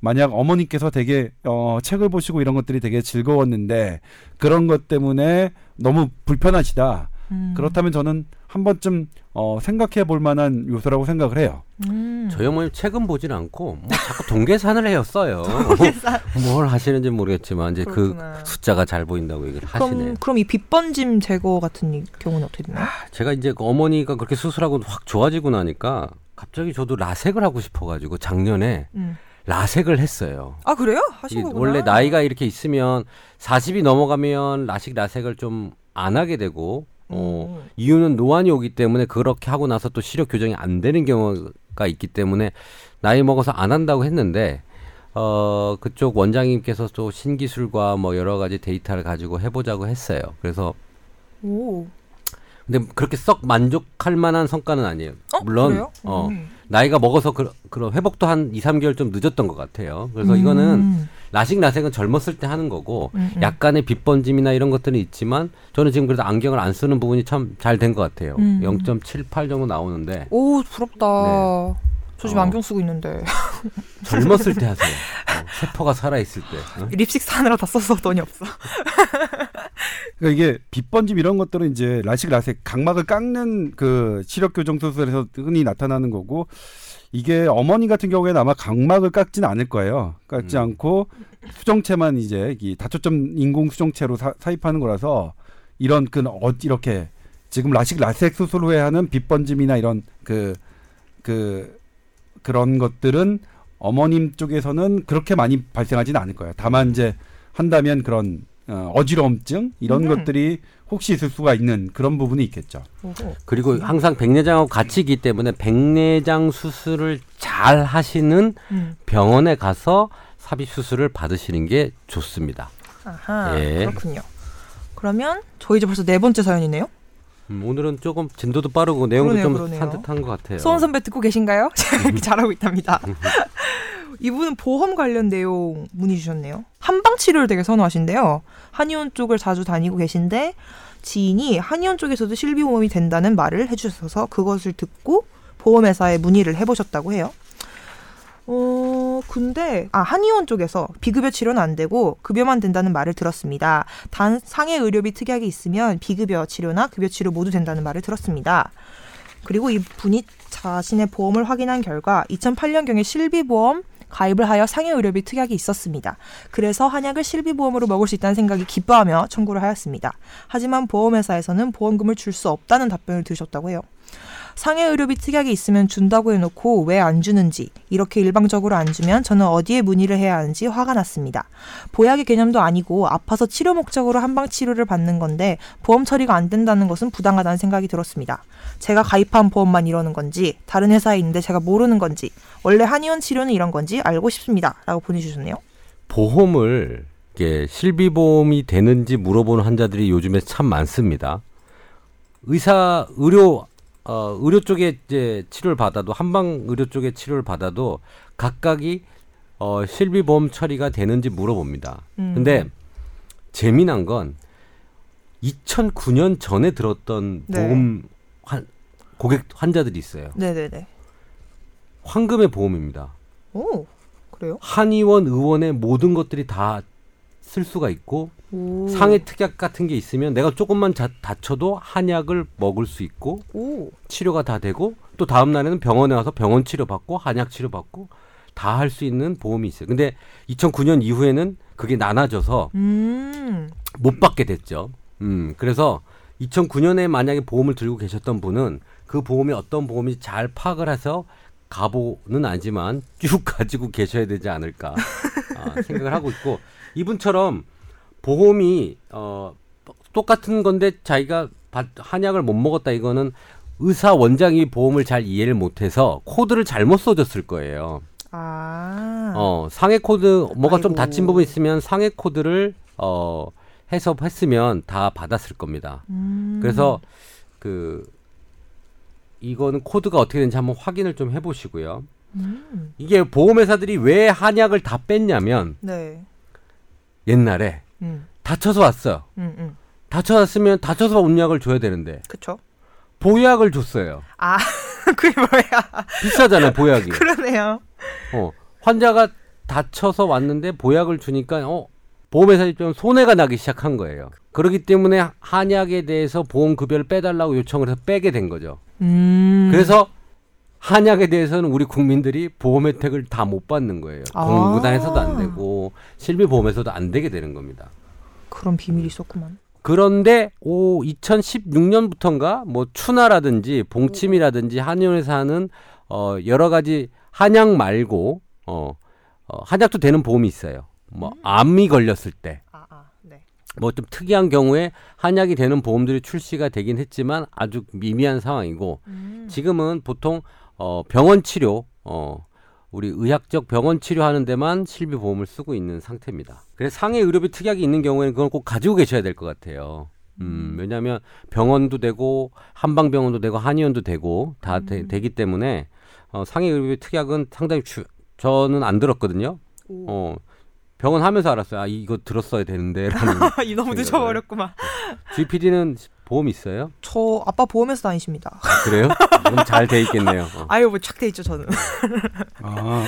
만약 어머니께서 되게 어, 책을 보시고 이런 것들이 되게 즐거웠는데 그런 것 때문에 너무 불편하시다. 음. 그렇다면 저는 한 번쯤 어, 생각해 볼 만한 요소라고 생각을 해요. 음. 저희 어머님 책은 보진 않고 뭐 자꾸 동계산을 해요 써요. <laughs> 동계산. 뭘 하시는지 모르겠지만 이제 그 그렇구나. 숫자가 잘 보인다고 얘기를 하시네요. 그럼 그럼 이 빗번짐 제거 같은 이 경우는 어떻게 되나요? 제가 이제 그 어머니가 그렇게 수술하고 확 좋아지고 나니까 갑자기 저도 라섹을 하고 싶어가지고 작년에 음. 라섹을 했어요. 아 그래요? 하신 거구나. 원래 나이가 이렇게 있으면 40이 넘어가면 라식 라섹을 좀 안 하게 되고 어, 음. 이유는 노안이 오기 때문에 그렇게 하고 나서 또 시력 교정이 안 되는 경우가 있기 때문에 나이 먹어서 안 한다고 했는데 어 그쪽 원장님께서 또 신기술과 뭐 여러 가지 데이터를 가지고 해보자고 했어요. 그래서 오. 근데 그렇게 썩 만족할 만한 성과는 아니에요. 어? 물론 그래요? 어, 음. 나이가 먹어서 그, 그런 회복도 한 2, 3개월 좀 늦었던 것 같아요. 그래서 음. 이거는 라식 라섹은 젊었을 때 하는 거고 음, 음. 약간의 빗번짐이나 이런 것들은 있지만 저는 지금 그래도 안경을 안 쓰는 부분이 참 잘 된 것 같아요. 음. 0.78 정도 나오는데 오 부럽다. 저 지금 어. 안경 쓰고 있는데 <laughs> 젊었을 때 하세요. 어, 세포가 살아 있을 때. 어? 립스틱 사느라 다 썼어 돈이 없어. <laughs> 그러니까 이게 빗번짐 이런 것들은 이제 라식 라섹 각막을 깎는 그 시력 교정 수술에서 흔히 나타나는 거고 이게 어머니 같은 경우에는 아마 각막을 깎지는 않을 거예요. 깎지 음. 않고 수정체만 이제 이 다초점 인공 수정체로 사, 삽입하는 거라서 이런 그 어, 이렇게 지금 라식 라섹 수술 후에 하는 빗번짐이나 이런 그그 그런 것들은 어머님 쪽에서는 그렇게 많이 발생하지는 않을 거예요. 다만 이제 한다면 그런 어, 어지러움증 이런 음. 것들이 혹시 있을 수가 있는 그런 부분이 있겠죠. 그리고 항상 백내장하고 같이 있기 때문에 백내장 수술을 잘 하시는 음. 병원에 가서 삽입 수술을 받으시는 게 좋습니다. 아하 예. 그렇군요. 그러면 저 이제 벌써 네 번째 사연이네요. 음, 오늘은 조금 진도도 빠르고 내용도 그러네요, 좀 그러네요. 산뜻한 것 같아요. 소원 선배 듣고 계신가요? <laughs> 잘하고 있답니다. <laughs> 이분은 보험 관련 내용 문의 주셨네요. 한방 치료를 되게 선호하신대요. 한의원 쪽을 자주 다니고 계신데 지인이 한의원 쪽에서도 실비보험이 된다는 말을 해주셔서 그것을 듣고 보험회사에 문의를 해보셨다고 해요. 어, 근데, 아, 한의원 쪽에서 비급여 치료는 안 되고 급여만 된다는 말을 들었습니다. 단 상해 의료비 특약이 있으면 비급여 치료나 급여 치료 모두 된다는 말을 들었습니다. 그리고 이 분이 자신의 보험을 확인한 결과 2008년경에 실비보험 가입을 하여 상해 의료비 특약이 있었습니다. 그래서 한약을 실비보험으로 먹을 수 있다는 생각이 기뻐하며 청구를 하였습니다. 하지만 보험회사에서는 보험금을 줄 수 없다는 답변을 들으셨다고 해요. 상해 의료비 특약이 있으면 준다고 해놓고 왜 안 주는지 이렇게 일방적으로 안 주면 저는 어디에 문의를 해야 하는지 화가 났습니다. 보약의 개념도 아니고 아파서 치료 목적으로 한방 치료를 받는 건데 보험 처리가 안 된다는 것은 부당하다는 생각이 들었습니다. 제가 가입한 보험만 이러는 건지 다른 회사에 있는데 제가 모르는 건지 원래 한의원 치료는 이런 건지 알고 싶습니다.라고 보내주셨네요. 보험을 이게 실비보험이 되는지 물어보는 환자들이 요즘에 참 많습니다. 의사 의료 어, 의료 쪽에 이제 치료를 받아도 한방 의료 쪽에 치료를 받아도 각각이 어, 실비보험 처리가 되는지 물어봅니다. 음. 근데 재미난 건 2009년 전에 들었던 네. 보험 환, 고객 환자들이 있어요. 네네네. 황금의 보험입니다. 오 그래요? 한의원 의원의 모든 것들이 다 쓸 수가 있고 오. 상해 특약 같은 게 있으면 내가 조금만 자, 다쳐도 한약을 먹을 수 있고 오. 치료가 다 되고 또 다음 날에는 병원에 와서 병원 치료 받고 한약 치료 받고 다 할 수 있는 보험이 있어요. 근데 2009년 이후에는 그게 나눠져서 음. 못 받게 됐죠. 음, 그래서 2009년에 만약에 보험을 들고 계셨던 분은 그 보험이 어떤 보험인지 잘 파악을 해서 가보는 아니지만 쭉 <laughs> 가지고 계셔야 되지 않을까 아, 생각을 하고 있고 이분처럼 보험이 어, 똑같은 건데 자기가 받- 한약을 못 먹었다 이거는 의사 원장이 보험을 잘 이해를 못해서 코드를 잘못 써줬을 거예요. 아. 어, 상해 코드 뭐가 좀 아이고. 다친 부분 있으면 상해 코드를 어, 해서 했으면 다 받았을 겁니다. 음. 그래서 그 이거는 코드가 어떻게 되는지 한번 확인을 좀 해보시고요. 음. 이게 보험회사들이 왜 한약을 다 뺐냐면 네. 옛날에 음. 다쳐서 왔어요. 음. 음. 다쳐서 왔으면 다쳐서 온 약을 줘야 되는데 그쵸? 보약을 줬어요. 아, <laughs> 그게 뭐야? 비싸잖아요, <laughs> 보약이. 그러네요. 어, 환자가 다쳐서 왔는데 보약을 주니까 어, 보험회사 입장에 손해가 나기 시작한 거예요. 그렇기 때문에 한약에 대해서 보험 급여를 빼달라고 요청을 해서 빼게 된 거죠. 음. 그래서 한약에 대해서는 우리 국민들이 보험 혜택을 다 못 받는 거예요. 아. 공구단에서도 안 되고 실비 보험에서도 안 되게 되는 겁니다. 그런 비밀이 있었구만. 그런데 오 2016년부터인가 뭐 추나라든지 봉침이라든지 한의원에서 하는 어 여러 가지 한약 말고 어, 어 한약도 되는 보험이 있어요. 뭐 암이 걸렸을 때 아, 아, 네. 뭐 좀 특이한 경우에 한약이 되는 보험들이 출시가 되긴 했지만 아주 미미한 상황이고 음. 지금은 보통 어 병원 치료 어 우리 의학적 병원 치료하는 데만 실비 보험을 쓰고 있는 상태입니다. 그래서 상해 의료비 특약이 있는 경우에는 그걸 꼭 가지고 계셔야 될 것 같아요. 음, 왜냐하면 병원도 되고 한방병원도 되고 한의원도 되고 다 되, 기 때문에 어, 상해 의료 특약은 상당히 주, 저는 안 들었거든요. 오. 어, 병원 하면서 알았어요. 아 이거 들었어야 되는데라는. <laughs> 이 너무. 늦어버렸구만. GPD는 보험 있어요? 저 아빠 보험회사 다니십니다. 아, 그래요? 그럼 잘 돼 있겠네요. 어. 아유 뭐 착돼 있죠 저는. 아.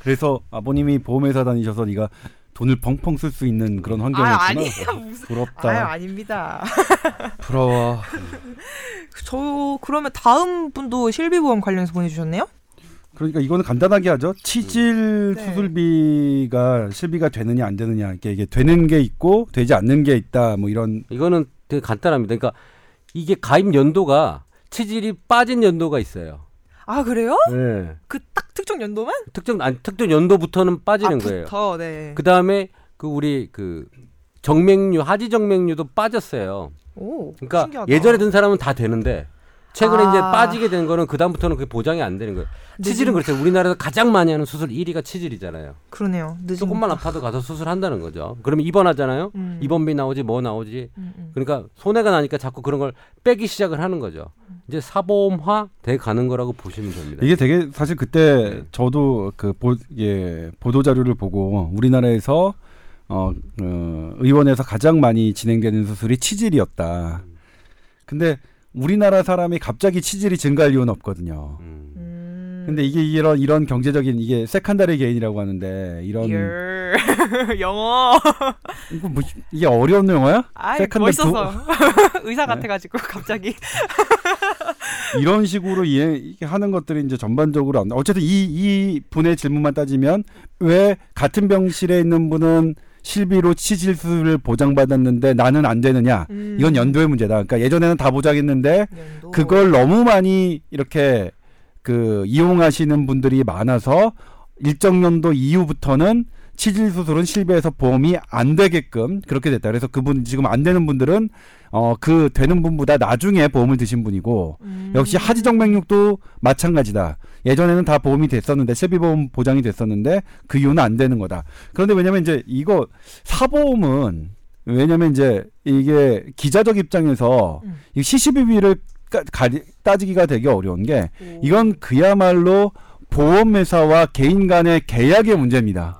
그래서 아버님이 보험회사 다니셔서 네가 돈을 펑펑 쓸 수 있는 그런 아 환경이었구나. 아니에요 무슨. 부럽다. 아유 아닙니다. 부러워. 저 그러면 다음 분도 실비보험 관련해서 보내주셨네요. 그러니까 이거는 간단하게 하죠. 치질 네. 수술비가 실비가 되느냐 안 되느냐 이게, 이게 되는 게 있고 되지 않는 게 있다. 뭐 이런 이거는 되게 간단합니다. 그러니까 이게 가입 연도가 치질이 빠진 연도가 있어요. 아 그래요? 네. 그 딱 특정 연도만? 특정 아니 특정 연도부터는 빠지는 아, 거예요. 부터 네. 그 다음에 그 우리 그 정맥류 하지 정맥류도 빠졌어요. 오 그러니까 신기하다. 예전에 든 사람은 다 되는데 최근에 아. 이제 빠지게 된 거는 그 다음부터는 그게 보장이 안 되는 거예요. 늦은 치질은 거. 그렇죠. 우리나라에서 가장 많이 하는 수술 1위가 치질이잖아요. 그러네요. 늦은 조금만 거. 아파도 가서 수술한다는 거죠. 그러면 입원하잖아요. 음. 입원비 나오지 뭐 나오지. 음, 음. 그러니까 손해가 나니까 자꾸 그런 걸 빼기 시작을 하는 거죠. 이제 사보험화 돼 가는 거라고 보시면 됩니다. 이게 되게 사실 그때 네. 저도 그 보, 예, 보도 자료를 보고 우리나라에서 어, 어, 의원에서 가장 많이 진행되는 수술이 치질이었다. 근데 우리나라 사람이 갑자기 치질이 증가할 이유는 없거든요. 음. 음. 근데 이게 이런 이런 경제적인 이게 세컨다리 게인이라고 하는데 이런 열. <laughs> 영어. 이거 뭐, 이게 어려운 영어야? 세컨드 멋있어서 <laughs> 의사 네. 같아가지고 갑자기. <laughs> 이런 식으로 이해 하는 것들이 이제 전반적으로 안 나. 어쨌든 이 이 분의 질문만 따지면 왜 같은 병실에 있는 분은 실비로 치질 수술을 보장받았는데 나는 안 되느냐? 음. 이건 연도의 문제다. 그러니까 예전에는 다 보장했는데 연도. 그걸 너무 많이 이렇게 그 이용하시는 분들이 많아서 일정 연도 이후부터는 치질 수술은 실비에서 보험이 안 되게끔 그렇게 됐다. 그래서 그분 지금 안 되는 분들은 어 그 되는 분보다 나중에 보험을 드신 분이고 음. 역시 하지정맥류도 마찬가지다. 예전에는 다 보험이 됐었는데 실비 보험 보장이 됐었는데 그 이유는 안 되는 거다. 그런데 왜냐면 이제 이거 사보험은 왜냐면 이제 이게 기자적 입장에서 음. 이 까- 가리- 따지기가 되게 어려운 게 오. 이건 그야말로 보험회사와 개인 간의 계약의 문제입니다.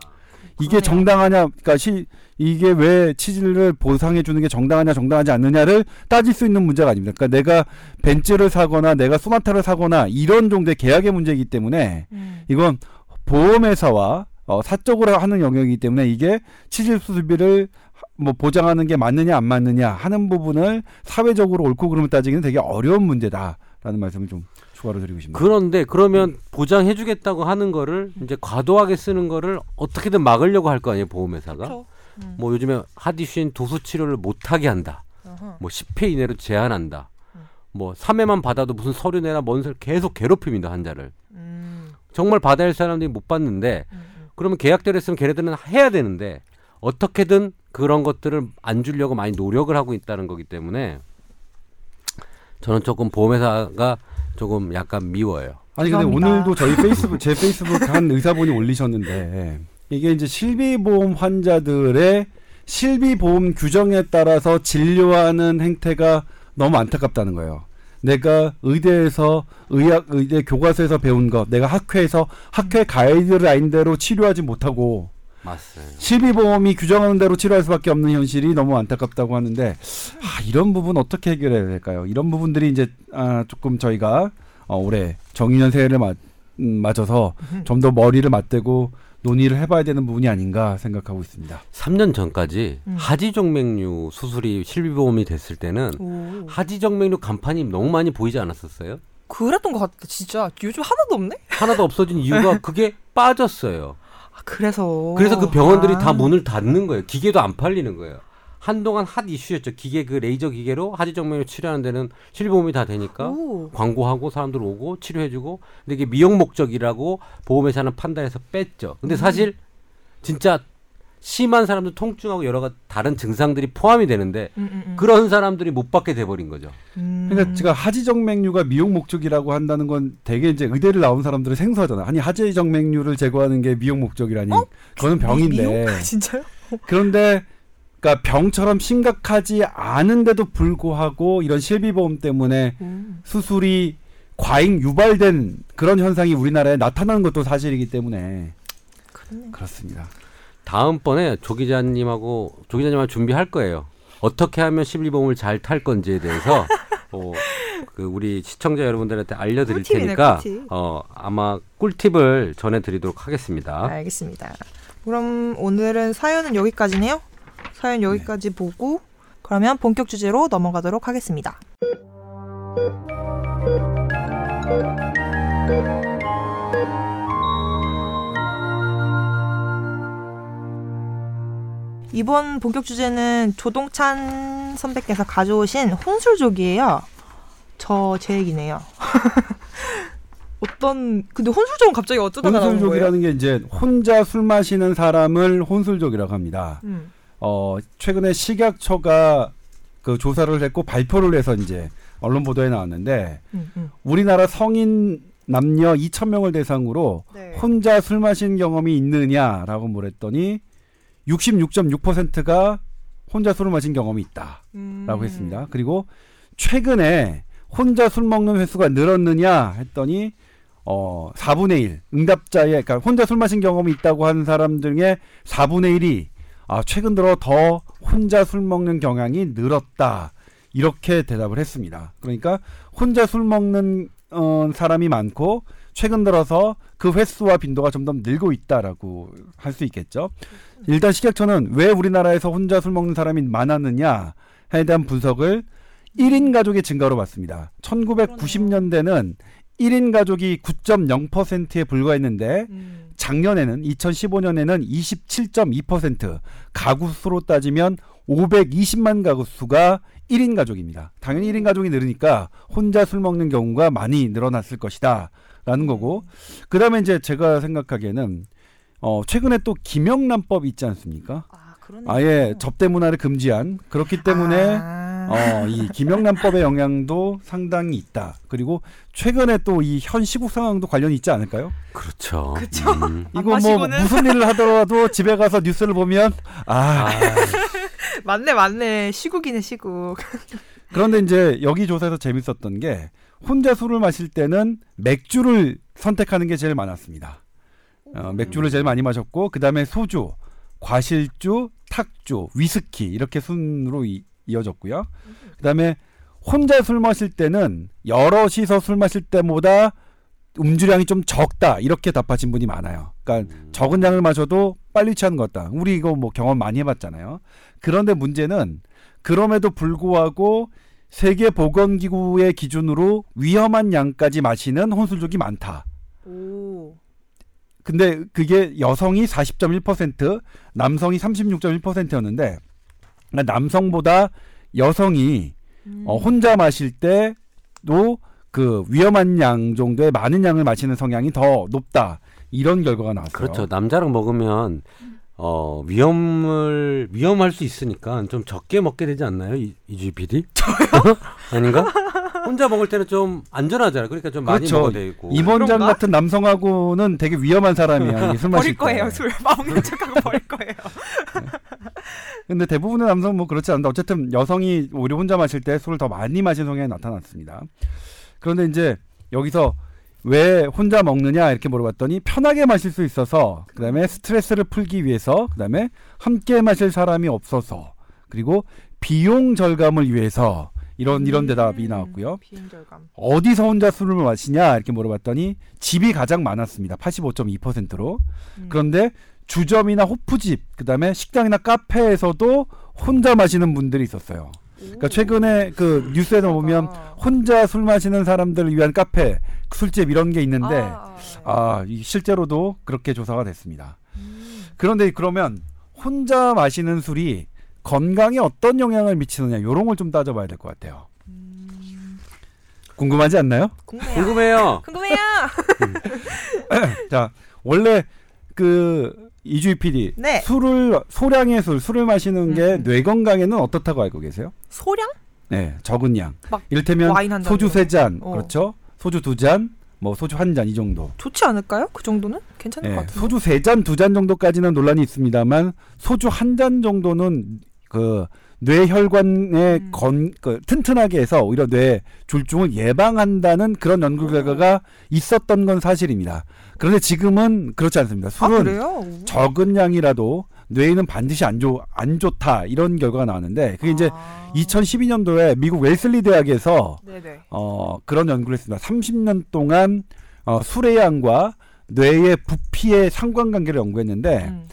이게 그러네요. 정당하냐, 그러니까 시, 이게 왜 치질을 보상해 주는 게 정당하냐, 정당하지 않느냐를 따질 수 있는 문제가 아닙니다. 그러니까 내가 벤츠를 사거나 내가 소나타를 사거나 이런 정도의 계약의 문제이기 때문에 음. 이건 보험회사와 어, 사적으로 하는 영역이기 때문에 이게 치질 수술비를 하- 뭐 보장하는 게 맞느냐 안 맞느냐 하는 부분을 사회적으로 옳고 그름을 따지기는 되게 어려운 문제다라는 말씀을 좀 추가로 드리고 싶습니다. 그런데 그러면 보장해 주겠다고 하는 거를 이제 과도하게 쓰는 거를 어떻게든 막으려고 할 거 아니에요 보험회사가. 그렇죠. 음. 뭐 요즘에 하디슈인 도수 치료를 못 하게 한다. 어허. 뭐 10회 이내로 제한한다. 음. 뭐 3회만 받아도 무슨 서류 내나 뭔 소리 계속 괴롭힙니다 환자를. 음. 정말 받아야 할 사람들이 못 받는데 음, 음. 그러면 계약대로 했으면 걔네들은 해야 되는데 어떻게든 그런 것들을 안 주려고 많이 노력을 하고 있다는 거기 때문에 저는 조금 보험회사가 조금 약간 미워요. 아니 근데 죄송합니다. 오늘도 저희 페이스북 제 페이스북 한 의사분이 올리셨는데 이게 이제 실비보험 환자들의 실비보험 규정에 따라서 진료하는 행태가 너무 안타깝다는 거예요. 내가 의대에서 의학 의대 교과서에서 배운 것, 내가 학회에서 학회 가이드라인대로 치료하지 못하고 맞어요. 실비보험이 규정하는 대로 치료할 수밖에 없는 현실이 너무 안타깝다고 하는데 아, 이런 부분 어떻게 해결해야 될까요? 이런 부분들이 이제 아, 조금 저희가 어, 올해 정유년 새해를 맞, 음, 맞아서 좀 더 머리를 맞대고 논의를 해봐야 되는 부분이 아닌가 생각하고 있습니다. 3년 전까지 음. 하지정맥류 수술이 실비보험이 됐을 때는 오. 하지정맥류 간판이 너무 많이 보이지 않았었어요? 그랬던 것 같아 진짜 요즘 하나도 없네. 하나도 없어진 이유가 <laughs> 그게 빠졌어요. 아, 그래서. 그래서 그 병원들이 아. 다 문을 닫는 거예요. 기계도 안 팔리는 거예요. 한동안 핫 이슈였죠. 기계 그 레이저 기계로 하지 정맥류 치료하는 데는 실비보험이 다 되니까 오. 광고하고 사람들 오고 치료해주고 근데 이게 미용 목적이라고 보험회사는 판단해서 뺐죠. 근데 음. 사실 진짜 심한 사람들 통증하고 여러 가지 다른 증상들이 포함이 되는데 음, 음, 음. 그런 사람들이 못 받게 돼버린 거죠. 음. 그러니까 제가 하지정맥류가 미용 목적이라고 한다는 건 되게 이제 의대를 나온 사람들은 생소하잖아요. 아니 하지정맥류를 제거하는 게 미용 목적이라니 어? 그거는 병인데 미- 미용? 진짜요? 그런데 그러니까 병처럼 심각하지 않은데도 불구하고 이런 실비보험 때문에 음. 수술이 과잉 유발된 그런 현상이 우리나라에 나타나는 것도 사실이기 때문에. 그렇습니다. 다음번에 조 기자님하고 조 기자님하고 준비할 거예요. 어떻게 하면 실비보험을 잘 탈 건지에 대해서 어, 그 우리 시청자 여러분들한테 알려드릴 꿀팁이네, 테니까 꿀팁. 어, 아마 꿀팁을 전해드리도록 하겠습니다. 알겠습니다. 그럼 오늘은 사연은 여기까지네요. 사연 여기까지 보고 그러면 본격 주제로 넘어가도록 하겠습니다. 이번 본격 주제는 조동찬 선배께서 가져오신 혼술족이에요. 저 제 얘기네요. <laughs> 어떤 근데 혼술족은 갑자기 어쩌다가 나온 거예요? 혼술족이라는 게 이제 혼자 술 마시는 사람을 혼술족이라고 합니다. 음. 어, 최근에 식약처가 그 조사를 했고 발표를 해서 이제 언론 보도에 나왔는데 음, 음. 우리나라 성인 남녀 2,000명을 대상으로 네. 혼자 술 마신 경험이 있느냐라고 물었더니 66.6%가 혼자 술을 마신 경험이 있다라고 음. 했습니다. 그리고 최근에 혼자 술 먹는 횟수가 늘었느냐 했더니 어 4분의 1 응답자의 그러니까 혼자 술 마신 경험이 있다고 하는 사람 중에 4분의 1이 아 최근 들어 더 혼자 술 먹는 경향이 늘었다 이렇게 대답을 했습니다. 그러니까 혼자 술 먹는 어, 사람이 많고 최근 들어서 그 횟수와 빈도가 점점 늘고 있다라고 할 수 있겠죠. 일단 식약처는 왜 우리나라에서 혼자 술 먹는 사람이 많았느냐에 대한 분석을 1인 가족의 증가로 봤습니다. 1990년대는 1인 가족이 9.0%에 불과했는데 음. 작년에는 2015년에는 27.2% 가구 수로 따지면 520만 가구 수가 1인 가족입니다. 당연히 1인 가족이 늘으니까 혼자 술 먹는 경우가 많이 늘어났을 것이다. 라는 거고 그 다음에 이제 제가 생각하기에는 어 최근에 또 김영란법 있지 않습니까? 아. 아예 접대 문화를 금지한 그렇기 때문에 아. 어, 이 김영란법의 영향도 상당히 있다. 그리고 최근에 또 이 현 시국 상황도 관련이 있지 않을까요? 그렇죠. 그쵸. 음. 안 이거 뭐? 무슨 일을 하더라도 집에 가서 뉴스를 보면 아 아, 맞네, 맞네. 시국이네, 시국. 그런데 이제 여기 조사에서 재밌었던 게 혼자 술을 마실 때는 맥주를 선택하는 게 제일 많았습니다. 어, 맥주를 제일 많이 마셨고 그 다음에 소주, 과실주, 탁주, 위스키 이렇게 순으로 이, 이어졌고요. 그 다음에 혼자 술 마실 때는 여럿이서 술 마실 때보다 음주량이 좀 적다 이렇게 답하신 분이 많아요. 그러니까 적은 양을 마셔도 빨리 취하는 것 같다. 우리 이거 뭐 경험 많이 해봤잖아요. 그런데 문제는 그럼에도 불구하고 세계 보건기구의 기준으로 위험한 양까지 마시는 혼술족이 많다. 오. 근데 그게 여성이 40.1%, 남성이 36.1%였는데 남성보다 여성이 음. 어, 혼자 마실 때도 그 위험한 양 정도의 많은 양을 마시는 성향이 더 높다. 이런 결과가 나왔어요. 그렇죠. 남자랑 먹으면 어, 위험을 위험할 수 있으니까 좀 적게 먹게 되지 않나요? 이, 이주희 PD? 저요? <laughs> 아닌가? 혼자 먹을 때는 좀 안전하잖아요. 그러니까 좀 많이 그렇죠. 먹어야 되고. 임원장 그런가? 같은 남성하고는 되게 위험한 사람이야. <laughs> 마실 버릴 거예요, 때. 술. 마음의 척하고 버릴 거예요. 근데 대부분의 남성은 뭐 그렇지 않는데 어쨌든 여성이 오히려 혼자 마실 때 술을 더 많이 마시는 성향이 나타났습니다. 그런데 이제 여기서 왜 혼자 먹느냐 이렇게 물어봤더니 편하게 마실 수 있어서 그다음에 스트레스를 풀기 위해서 그다음에 함께 마실 사람이 없어서 그리고 비용 절감을 위해서 이런 이런 대답이 음, 나왔고요. 비행절감. 어디서 혼자 술을 마시냐 이렇게 물어봤더니 집이 가장 많았습니다. 85.2%로. 음. 그런데 주점이나 호프집, 그다음에 식당이나 카페에서도 혼자 마시는 분들이 있었어요. 그러니까 최근에 그 뉴스에도 보면 혼자 술 마시는 사람들을 위한 카페, 술집 이런 게 있는데 아, 아, 이 실제로도 그렇게 조사가 됐습니다. 음. 그런데 그러면 혼자 마시는 술이 건강에 어떤 영향을 미치느냐 이런 걸 좀 따져봐야 될 것 같아요. 음. 궁금하지 않나요? 궁금해요. 궁금해요. <laughs> 궁금해요. <laughs> 자 원래 그 이주희 PD 네. 술을 소량의 술 술을 마시는 게 음. 뇌 건강에는 어떻다고 알고 계세요? 소량? 네 적은 양. 막 이를테면. 소주 세 잔, 어. 그렇죠? 소주 두 잔, 뭐 소주 한 잔 이 정도. 좋지 않을까요? 그 정도는 괜찮을 네, 것 같은데. 소주 세 잔, 두 잔 정도까지는 논란이 있습니다만 소주 한 잔 정도는 그 뇌혈관의 음. 건, 그 튼튼하게 해서 오히려 뇌 줄중을 예방한다는 그런 연구 결과가 있었던 건 사실입니다. 그런데 지금은 그렇지 않습니다. 아 술은 그래요? 적은 양이라도 뇌에는 반드시 안, 좋, 안 좋다 이런 결과가 나왔는데 그게 이제 아. 2012년도에 미국 웰슬리 대학에서 네네. 어, 그런 연구를 했습니다. 30년 동안 어, 술의 양과 뇌의 부피의 상관관계를 연구했는데 음,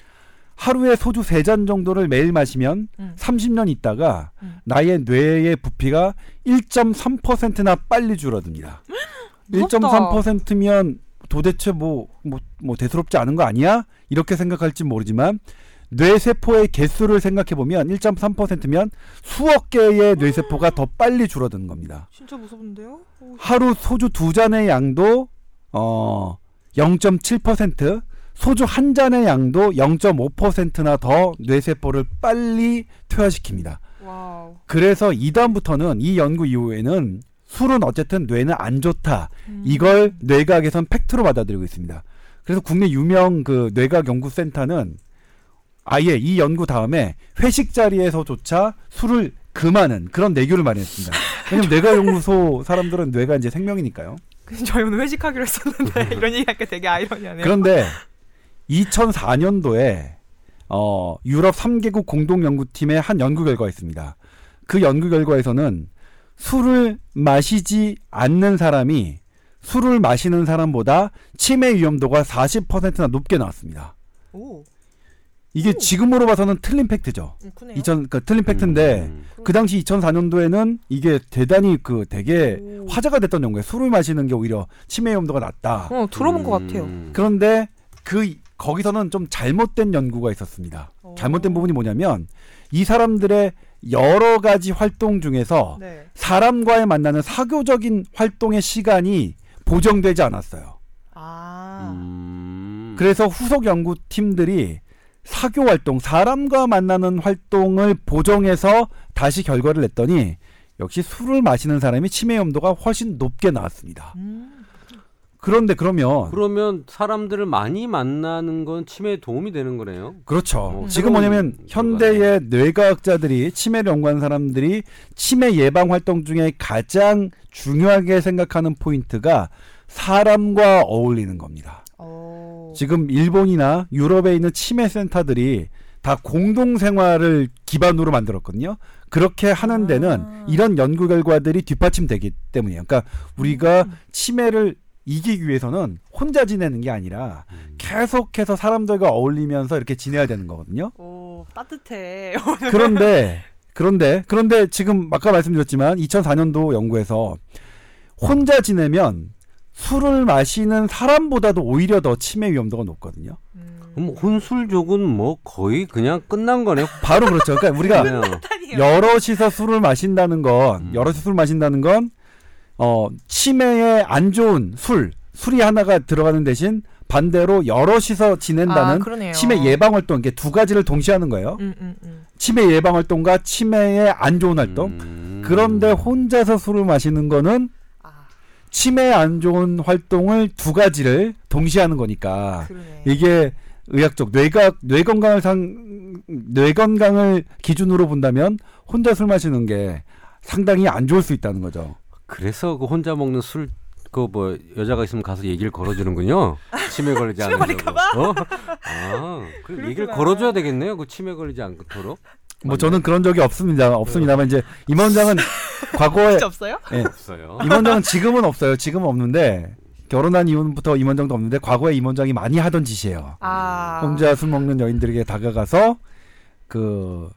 하루에 소주 3잔 정도를 매일 마시면 음. 30년 있다가 음. 나의 뇌의 부피가 1.3%나 빨리 줄어듭니다. 무섭다. 1.3%면 도대체 뭐, 뭐, 뭐 대수롭지 않은 거 아니야? 이렇게 생각할지 모르지만 뇌세포의 개수를 생각해보면 1.3%면 수억 개의 뇌세포가 더 빨리 줄어드는 겁니다. 진짜 무서운데요? 오, 하루 소주 두 잔의 양도 어 0.7% 소주 한 잔의 양도 0.5%나 더 뇌세포를 빨리 퇴화시킵니다. 와우. 그래서 이 다음부터는 이 연구 이후에는 술은 어쨌든 뇌는 안 좋다. 음. 이걸 뇌과학에선 팩트로 받아들이고 있습니다. 그래서 국내 유명 그 뇌과학 연구센터는 아예 이 연구 다음에 회식 자리에서조차 술을 금하는 그런 내규를 마련했습니다. 왜냐면 <laughs> 뇌과학 연구소 사람들은 뇌가 이제 생명이니까요. 저희 오늘 회식하기로 했었는데 <laughs> 이런 얘기하니까 되게 아이러니하네요. 그런데 2004년도에 어, 유럽 3개국 공동 연구팀의 한 연구 결과가 있습니다. 그 연구 결과에서는 술을 마시지 않는 사람이 술을 마시는 사람보다 치매 위험도가 40%나 높게 나왔습니다. 오, 이게 오. 지금으로 봐서는 틀린 팩트죠. 음, 크네요. 2000, 그 틀린 팩트인데 음. 그 당시 2004년도에는 이게 대단히 그 되게 오. 화제가 됐던 연구예요. 술을 마시는 게 오히려 치매 위험도가 낮다. 어 들어본 것 같아요. 음. 그런데 그 거기서는 좀 잘못된 연구가 있었습니다. 어. 잘못된 부분이 뭐냐면 이 사람들의 여러 가지 활동 중에서 네. 사람과의 만나는 사교적인 활동의 시간이 보정되지 않았어요. 아. 음. 그래서 후속 연구팀들이 사교 활동, 사람과 만나는 활동을 보정해서 다시 결과를 냈더니 역시 술을 마시는 사람이 치매 위험도가 훨씬 높게 나왔습니다. 음. 그런데 그러면 그러면 사람들을 많이 만나는 건 치매에 도움이 되는 거네요. 그렇죠. 어, 지금 뭐냐면. 현대의 뇌과학자들이 치매를 연구하는 사람들이 치매 예방 활동 중에 가장 중요하게 생각하는 포인트가 사람과 어울리는 겁니다. 어. 지금 일본이나 유럽에 있는 치매 센터들이 다 공동 생활을 기반으로 만들었거든요. 그렇게 하는 데는 아. 이런 연구 결과들이 뒷받침되기 때문이에요. 그러니까 우리가 음. 치매를 이기기 위해서는 혼자 지내는 게 아니라 음. 계속해서 사람들과 어울리면서 이렇게 지내야 되는 거거든요. 오 따뜻해. <laughs> 그런데 그런데 그런데 지금 아까 말씀드렸지만 2004년도 연구에서 혼자 지내면 술을 마시는 사람보다도 오히려 더 치매 위험도가 높거든요. 음. 그럼 혼술족은 뭐 거의 그냥 끝난 거네요. 바로 그렇죠. 그러니까 우리가. 여럿이서 술을 마신다는 건 음. 여럿이 술 마신다는 건 어, 치매에 안 좋은 술 술이 하나가 들어가는 대신 반대로 여럿이서 아, 지낸다는 그러네요. 치매 예방 활동 이게 두 가지를 동시에 하는 거예요. 음, 음, 음. 치매 예방 활동과 치매에 안 좋은 활동. 음. 그런데 혼자서 술을 마시는 거는 아, 치매에 안 좋은 활동을 두 가지를 동시에 하는 거니까 그러네. 이게 의학적 뇌가 뇌 건강을 상 뇌 건강을 기준으로 본다면 혼자 술 마시는 게 상당히 안 좋을 수 있다는 거죠. 그래서 그 혼자 먹는 술 그뭐 여자가 있으면 가서 얘기를 걸어주는군요. 치매 걸리지 치매 않는 걸릴까봐? 어? 아, 그 얘기를. 걸어줘야 되겠네요. 그 치매 걸리지 않도록. 뭐 저는 그런 적이 없습니다. 없습니다만 이제 임 원장은 <laughs> 과거에 없어요? 예, 없어요. 임 원장은 지금은 없어요. 지금은 없는데 결혼한 이후부터 임 원장도 없는데 과거에 임 원장이 많이 하던 짓이에요. 아. 혼자 술 먹는 여인들에게 다가가서 그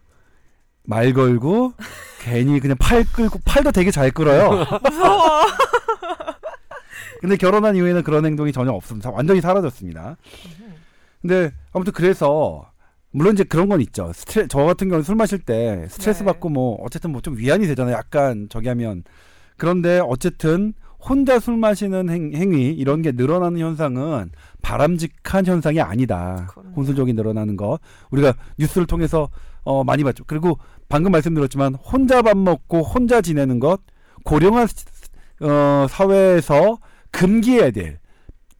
말 걸고 괜히 그냥 팔 끌고 팔도 되게 잘 끌어요. 무서워. 근데 결혼한 이후에는 그런 행동이 전혀 없습니다. 완전히 사라졌습니다. 근데 아무튼 그래서 물론 이제 그런 건 있죠. 스트레 저 같은 경우는 술 마실 때 스트레스 네. 받고 뭐 어쨌든 뭐 좀 위안이 되잖아요. 약간 저기 하면 그런데 어쨌든 혼자 술 마시는 행, 행위 이런 게 늘어나는 현상은 바람직한 현상이 아니다. 그럼요. 혼술적이 늘어나는 거 우리가 뉴스를 통해서 어, 많이 봤죠. 그리고 방금 말씀드렸지만 혼자 밥 먹고 혼자 지내는 것 고령화 어, 사회에서 금기해야 될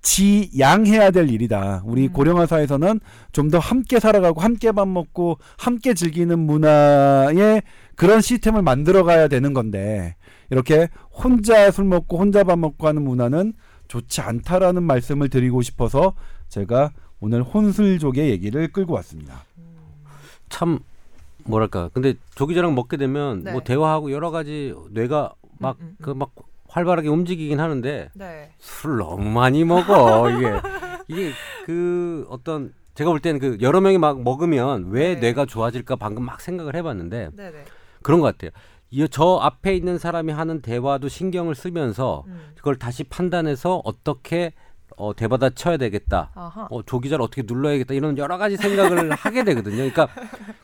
지양해야 될 일이다. 우리 음. 고령화 사회에서는 좀 더 함께 살아가고 함께 밥 먹고 함께 즐기는 문화의 그런 시스템을 만들어 가야 되는 건데 이렇게 혼자 술 먹고 혼자 밥 먹고 하는 문화는 좋지 않다라는 말씀을 드리고 싶어서 제가 오늘 혼술족의 얘기를 끌고 왔습니다. 참 뭐랄까. 근데 조기자랑 먹게 되면 네. 뭐 대화하고 여러 가지 뇌가 막 음, 음, 그막 활발하게 움직이긴 하는데 네. 술 너무 많이 먹어 이게 이게 그 어떤 제가 볼 때는 그 여러 명이 막 먹으면 왜 네. 뇌가 좋아질까 방금 막 생각을 해봤는데 네네. 그런 것 같아요. 이저 앞에 있는 사람이 하는 대화도 신경을 쓰면서 음. 그걸 다시 판단해서 어떻게 어, 대받아 쳐야 되겠다. 아하. 어, 조기자를 어떻게 눌러야겠다 이런 여러 가지 생각을 <laughs> 하게 되거든요. 그러니까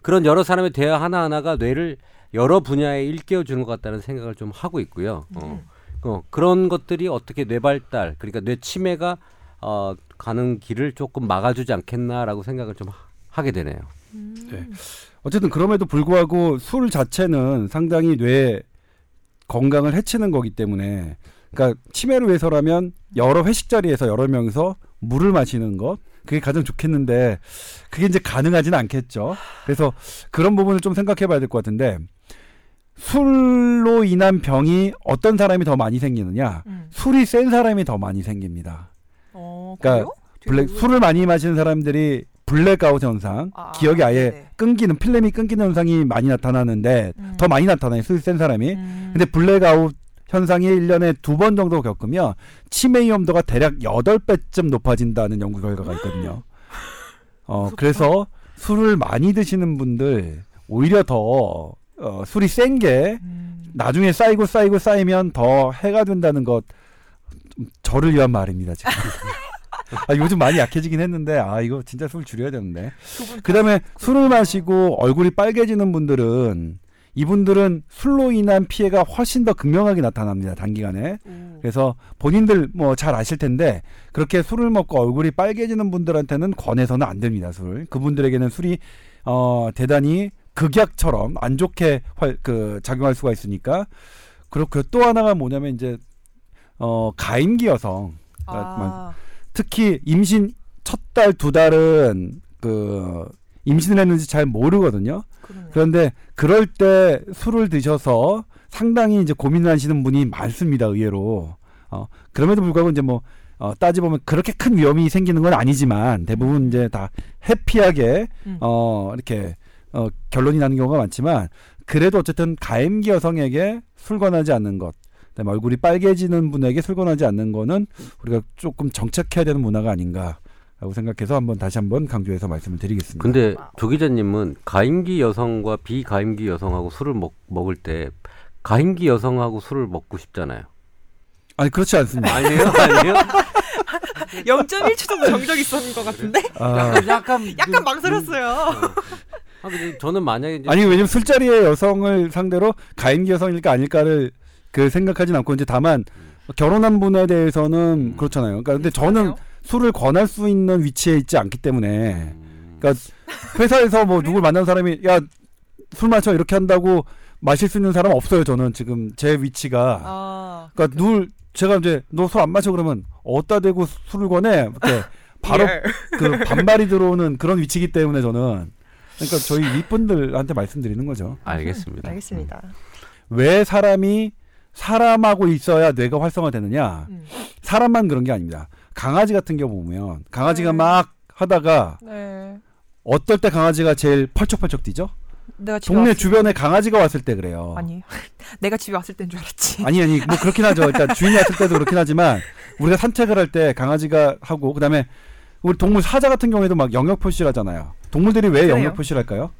그런 여러 사람의 대화 하나 하나가 뇌를 여러 분야에 일깨워 주는 것 같다는 생각을 좀 하고 있고요. 어, 어, 그런 것들이 어떻게 뇌 발달 그러니까 뇌 치매가 어, 가는 길을 조금 막아주지 않겠나라고 생각을 좀 하- 하게 되네요. 음. 네. 어쨌든 그럼에도 불구하고 술 자체는 상당히 뇌 건강을 해치는 거기 때문에 그러니까 치매를 위해서라면 여러 회식 자리에서 여러 명이서 물을 마시는 것 그게 가장 좋겠는데 그게 이제 가능하지는 않겠죠. 그래서 그런 부분을 좀 생각해 봐야 될 것 같은데 술로 인한 병이 어떤 사람이 더 많이 생기느냐 음. 술이 센 사람이 더 많이 생깁니다. 어, 그러니까 블랙. 술을 많이 마시는 사람들이 블랙아웃 현상, 아, 기억이 아예 네네. 끊기는 필름이 끊기는 현상이 많이 나타나는데 음. 더 많이 나타나요. 술센 사람이. 음. 근데 블랙아웃 현상이 1년에 두 번 정도 겪으면 치매 위험도가 대략 8배쯤 높아진다는 연구 결과가 있거든요. 어, 그래서 술을 많이 드시는 분들 오히려 더 어, 술이 센게 음. 나중에 쌓이고 쌓이고 쌓이면 더 해가 된다는 것좀 저를 위한 말입니다 지금. <laughs> 아, 요즘 많이 약해지긴 했는데 아 이거 진짜 술 줄여야 되는데. 그다음에 술을 마시고 얼굴이 빨개지는 분들은 이분들은 술로 인한 피해가 훨씬 더 극명하게 나타납니다 단기간에. 오. 그래서 본인들 뭐 잘 아실 텐데 그렇게 술을 먹고 얼굴이 빨개지는 분들한테는 권해서는 안 됩니다 술. 그분들에게는 술이 어 대단히 극약처럼 안 좋게 활, 그 작용할 수가 있으니까 그렇고 또 하나가 뭐냐면 이제 어 가임기 여성 아, 특히 임신 첫 달 두 달은 그 임신을 했는지 잘 모르거든요. 그러네요. 그런데 그럴 때 술을 드셔서 상당히 이제 고민을 하시는 분이 많습니다. 의외로. 어, 그럼에도 불구하고 이제 뭐 어, 따지보면 그렇게 큰 위험이 생기는 건 아니지만 대부분 이제 다 해피하게 음. 어, 이렇게 어, 결론이 나는 경우가 많지만 그래도 어쨌든 가임기 여성에게 술 권하지 않는 것 얼굴이 빨개지는 분에게 술 권하지 않는 거는 우리가 조금 정착해야 되는 문화가 아닌가 라고 생각해서 한번 다시 한번 강조해서 말씀을 드리겠습니다. 근데 조 기자님은 가임기 여성과 비가임기 여성하고 술을 먹, 먹을 때 가임기 여성하고 술을 먹고 싶잖아요. 아니 그렇지 않습니다. 아니에요? <laughs> 아니에요? 0.1초 정도 정적 있었는 것 같은데 아, 약간 약간 망설였어요. 아, 근데 저는 만약에 이제 아니 왜냐면 술자리에 여성을 상대로 가임기 여성일까 아닐까를 그 생각하진 않고 이제 다만 결혼한 분에 대해서는 음. 그렇잖아요. 그러니까 근데 저는 술을 권할 수 있는 위치에 있지 않기 때문에 음, 그러니까 회사에서 뭐 누굴 만난 사람이 야 술 마셔 이렇게 한다고 마실 수 있는 사람 없어요. 저는 지금 제 위치가 아, 그러니까 누굴 제가 이제 너 술 안 마셔 그러면 어디다 대고 술을 권해 이렇게 <laughs> 바로 예. 그 반발이 들어오는 그런 위치이기 때문에 저는 그러니까 저희 윗분들한테 말씀드리는 거죠. 알겠습니다. 알겠습니다. 왜 사람이 사람하고 있어야 뇌가 활성화되느냐? 음. 사람만 그런 게 아닙니다. 강아지 같은 경우 보면 강아지가 네. 막 하다가 네. 어떨 때 강아지가 제일 펄쩍펄쩍 뛰죠? 내가 집에 동네 왔을 주변에 강아지가 왔을 때 그래요. 아니 <laughs> 내가 집에 왔을 땐줄 알았지. 아니 아니 뭐 그렇긴 하죠. 일단 주인이 왔을 때도 그렇긴 하지만 우리가 산책을 할 때 강아지가 하고 그다음에 우리 동물 사자 같은 경우에도 막 영역 표시를 하잖아요. 동물들이 왜 그래요. 영역 표시를 할까요?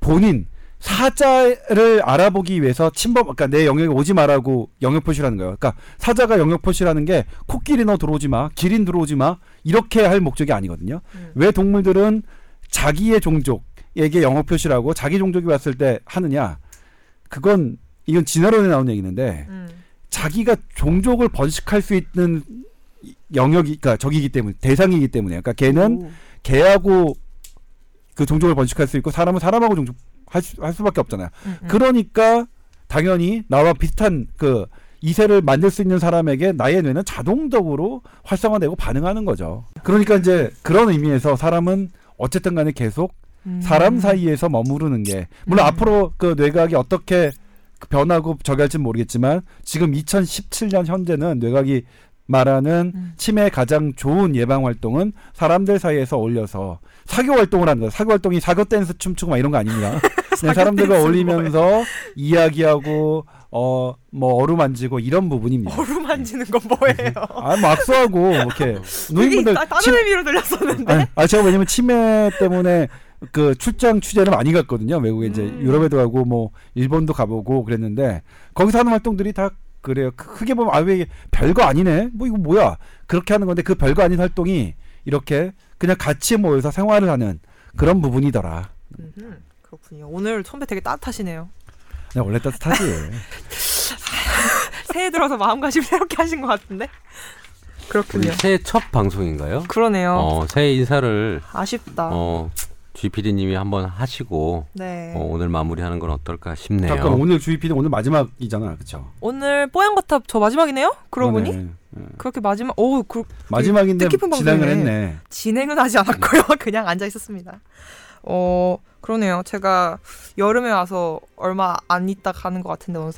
본인 사자를 알아보기 위해서 침범 그러니까 내 영역에 오지 말라고 영역 표시를 하는 거예요. 그러니까 사자가 영역 표시를 하는 게 코끼리 너 들어오지 마, 기린 들어오지 마 이렇게 할 목적이 아니거든요. 음. 왜 동물들은 자기의 종족에게 영역 표시를 하고 자기 종족이 왔을 때 하느냐? 그건 이건 진화론에 나온 얘기인데 음. 자기가 종족을 번식할 수 있는 영역이 그러니까 적이기 때문에 대상이기 때문에 그러니까 걔는 오. 개하고 그 종족을 번식할 수 있고 사람은 사람하고 종족 할, 수, 할 수밖에 없잖아요. 음, 음. 그러니까 당연히 나와 비슷한 그 이세를 만들 수 있는 사람에게 나의 뇌는 자동적으로 활성화되고 반응하는 거죠. 그러니까 이제 그런 의미에서 사람은 어쨌든 간에 계속 음. 사람 사이에서 머무르는 게 물론 음. 앞으로 그 뇌각이 어떻게 변하고 저기 할지는 모르겠지만 지금 2017년 현재는 뇌각이 말하는 음. 치매의 가장 좋은 예방 활동은 사람들 사이에서 어울려서 사교 활동을 하는 거예요. 사교 활동이 사교 댄스 춤추고 막 이런 거 아닙니다. <laughs> 그냥 사람들과 어울리면서 이야기하고 어 뭐 어루만지고 이런 부분입니다. 어루만지는 건 뭐예요? <laughs> 아, 뭐 악수하고 이렇게 누님분들 다- 다른 침- 의미로 들렸었는데. 아니, 아 제가 왜냐면 치매 때문에 그 출장 취재를 많이 갔거든요. 외국에 이제 음. 유럽에도 가고 뭐 일본도 가보고 그랬는데 거기서 하는 활동들이 다 그래요. 크- 크게 보면 아왜 별거 아니네. 뭐 이거 뭐야? 그렇게 하는 건데 그 별거 아닌 활동이 이렇게 그냥 같이 모여서 생활을 하는 그런 부분이더라. 음흠, 그렇군요. 오늘 선배 되게 따뜻하시네요. 그냥 원래 따뜻하지. <laughs> 새해 들어서 마음가짐 새롭게 하신 것 같은데. 그렇군요. 새해 첫 방송인가요? 그러네요. 어, 새해 인사를 아쉽다. 어, GPD님이 한번 하시고 네. 어, 오늘 마무리하는 건 어떨까 싶네요. 잠깐 오늘 주의 PD 오늘 마지막이잖아, 그렇죠? 오늘 뽀얀 거탑 저 마지막이네요? 그러고 보니 그렇게 마지막. 오, 그, 마지막인데 뜻깊은 진행을. 했네. 진행은 하지 않았고요. <laughs> 그냥 앉아 있었습니다. 어, 그러네요. 제가 여름에 와서 얼마 안 있다 가는 것 같은데 오늘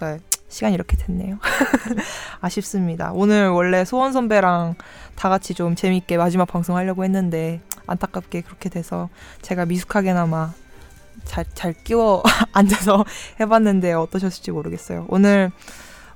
시간이 이렇게 됐네요. <laughs> 아쉽습니다. 오늘 원래 소원 선배랑 다 같이 좀 재밌게 마지막 방송 하려고 했는데 안타깝게 그렇게 돼서 제가 미숙하게나마 잘, 잘 끼워 <laughs> 앉아서 해봤는데 어떠셨을지 모르겠어요. 오늘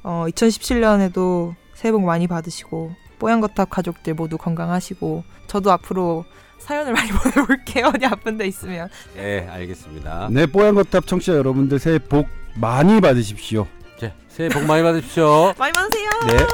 어, 2017년에도 새해 복 많이 받으시고 뽀얀거탑 가족들 모두 건강하시고 저도 앞으로 사연을 많이 <laughs> 보내볼게요. 어디 아픈 데 있으면. 예, 알겠습니다. 네, 뽀얀거탑 청취자 여러분들 새해 복 많이 받으십시오. 자, 새해 복 많이 받으십시오. <laughs> 많이 받으세요. 네.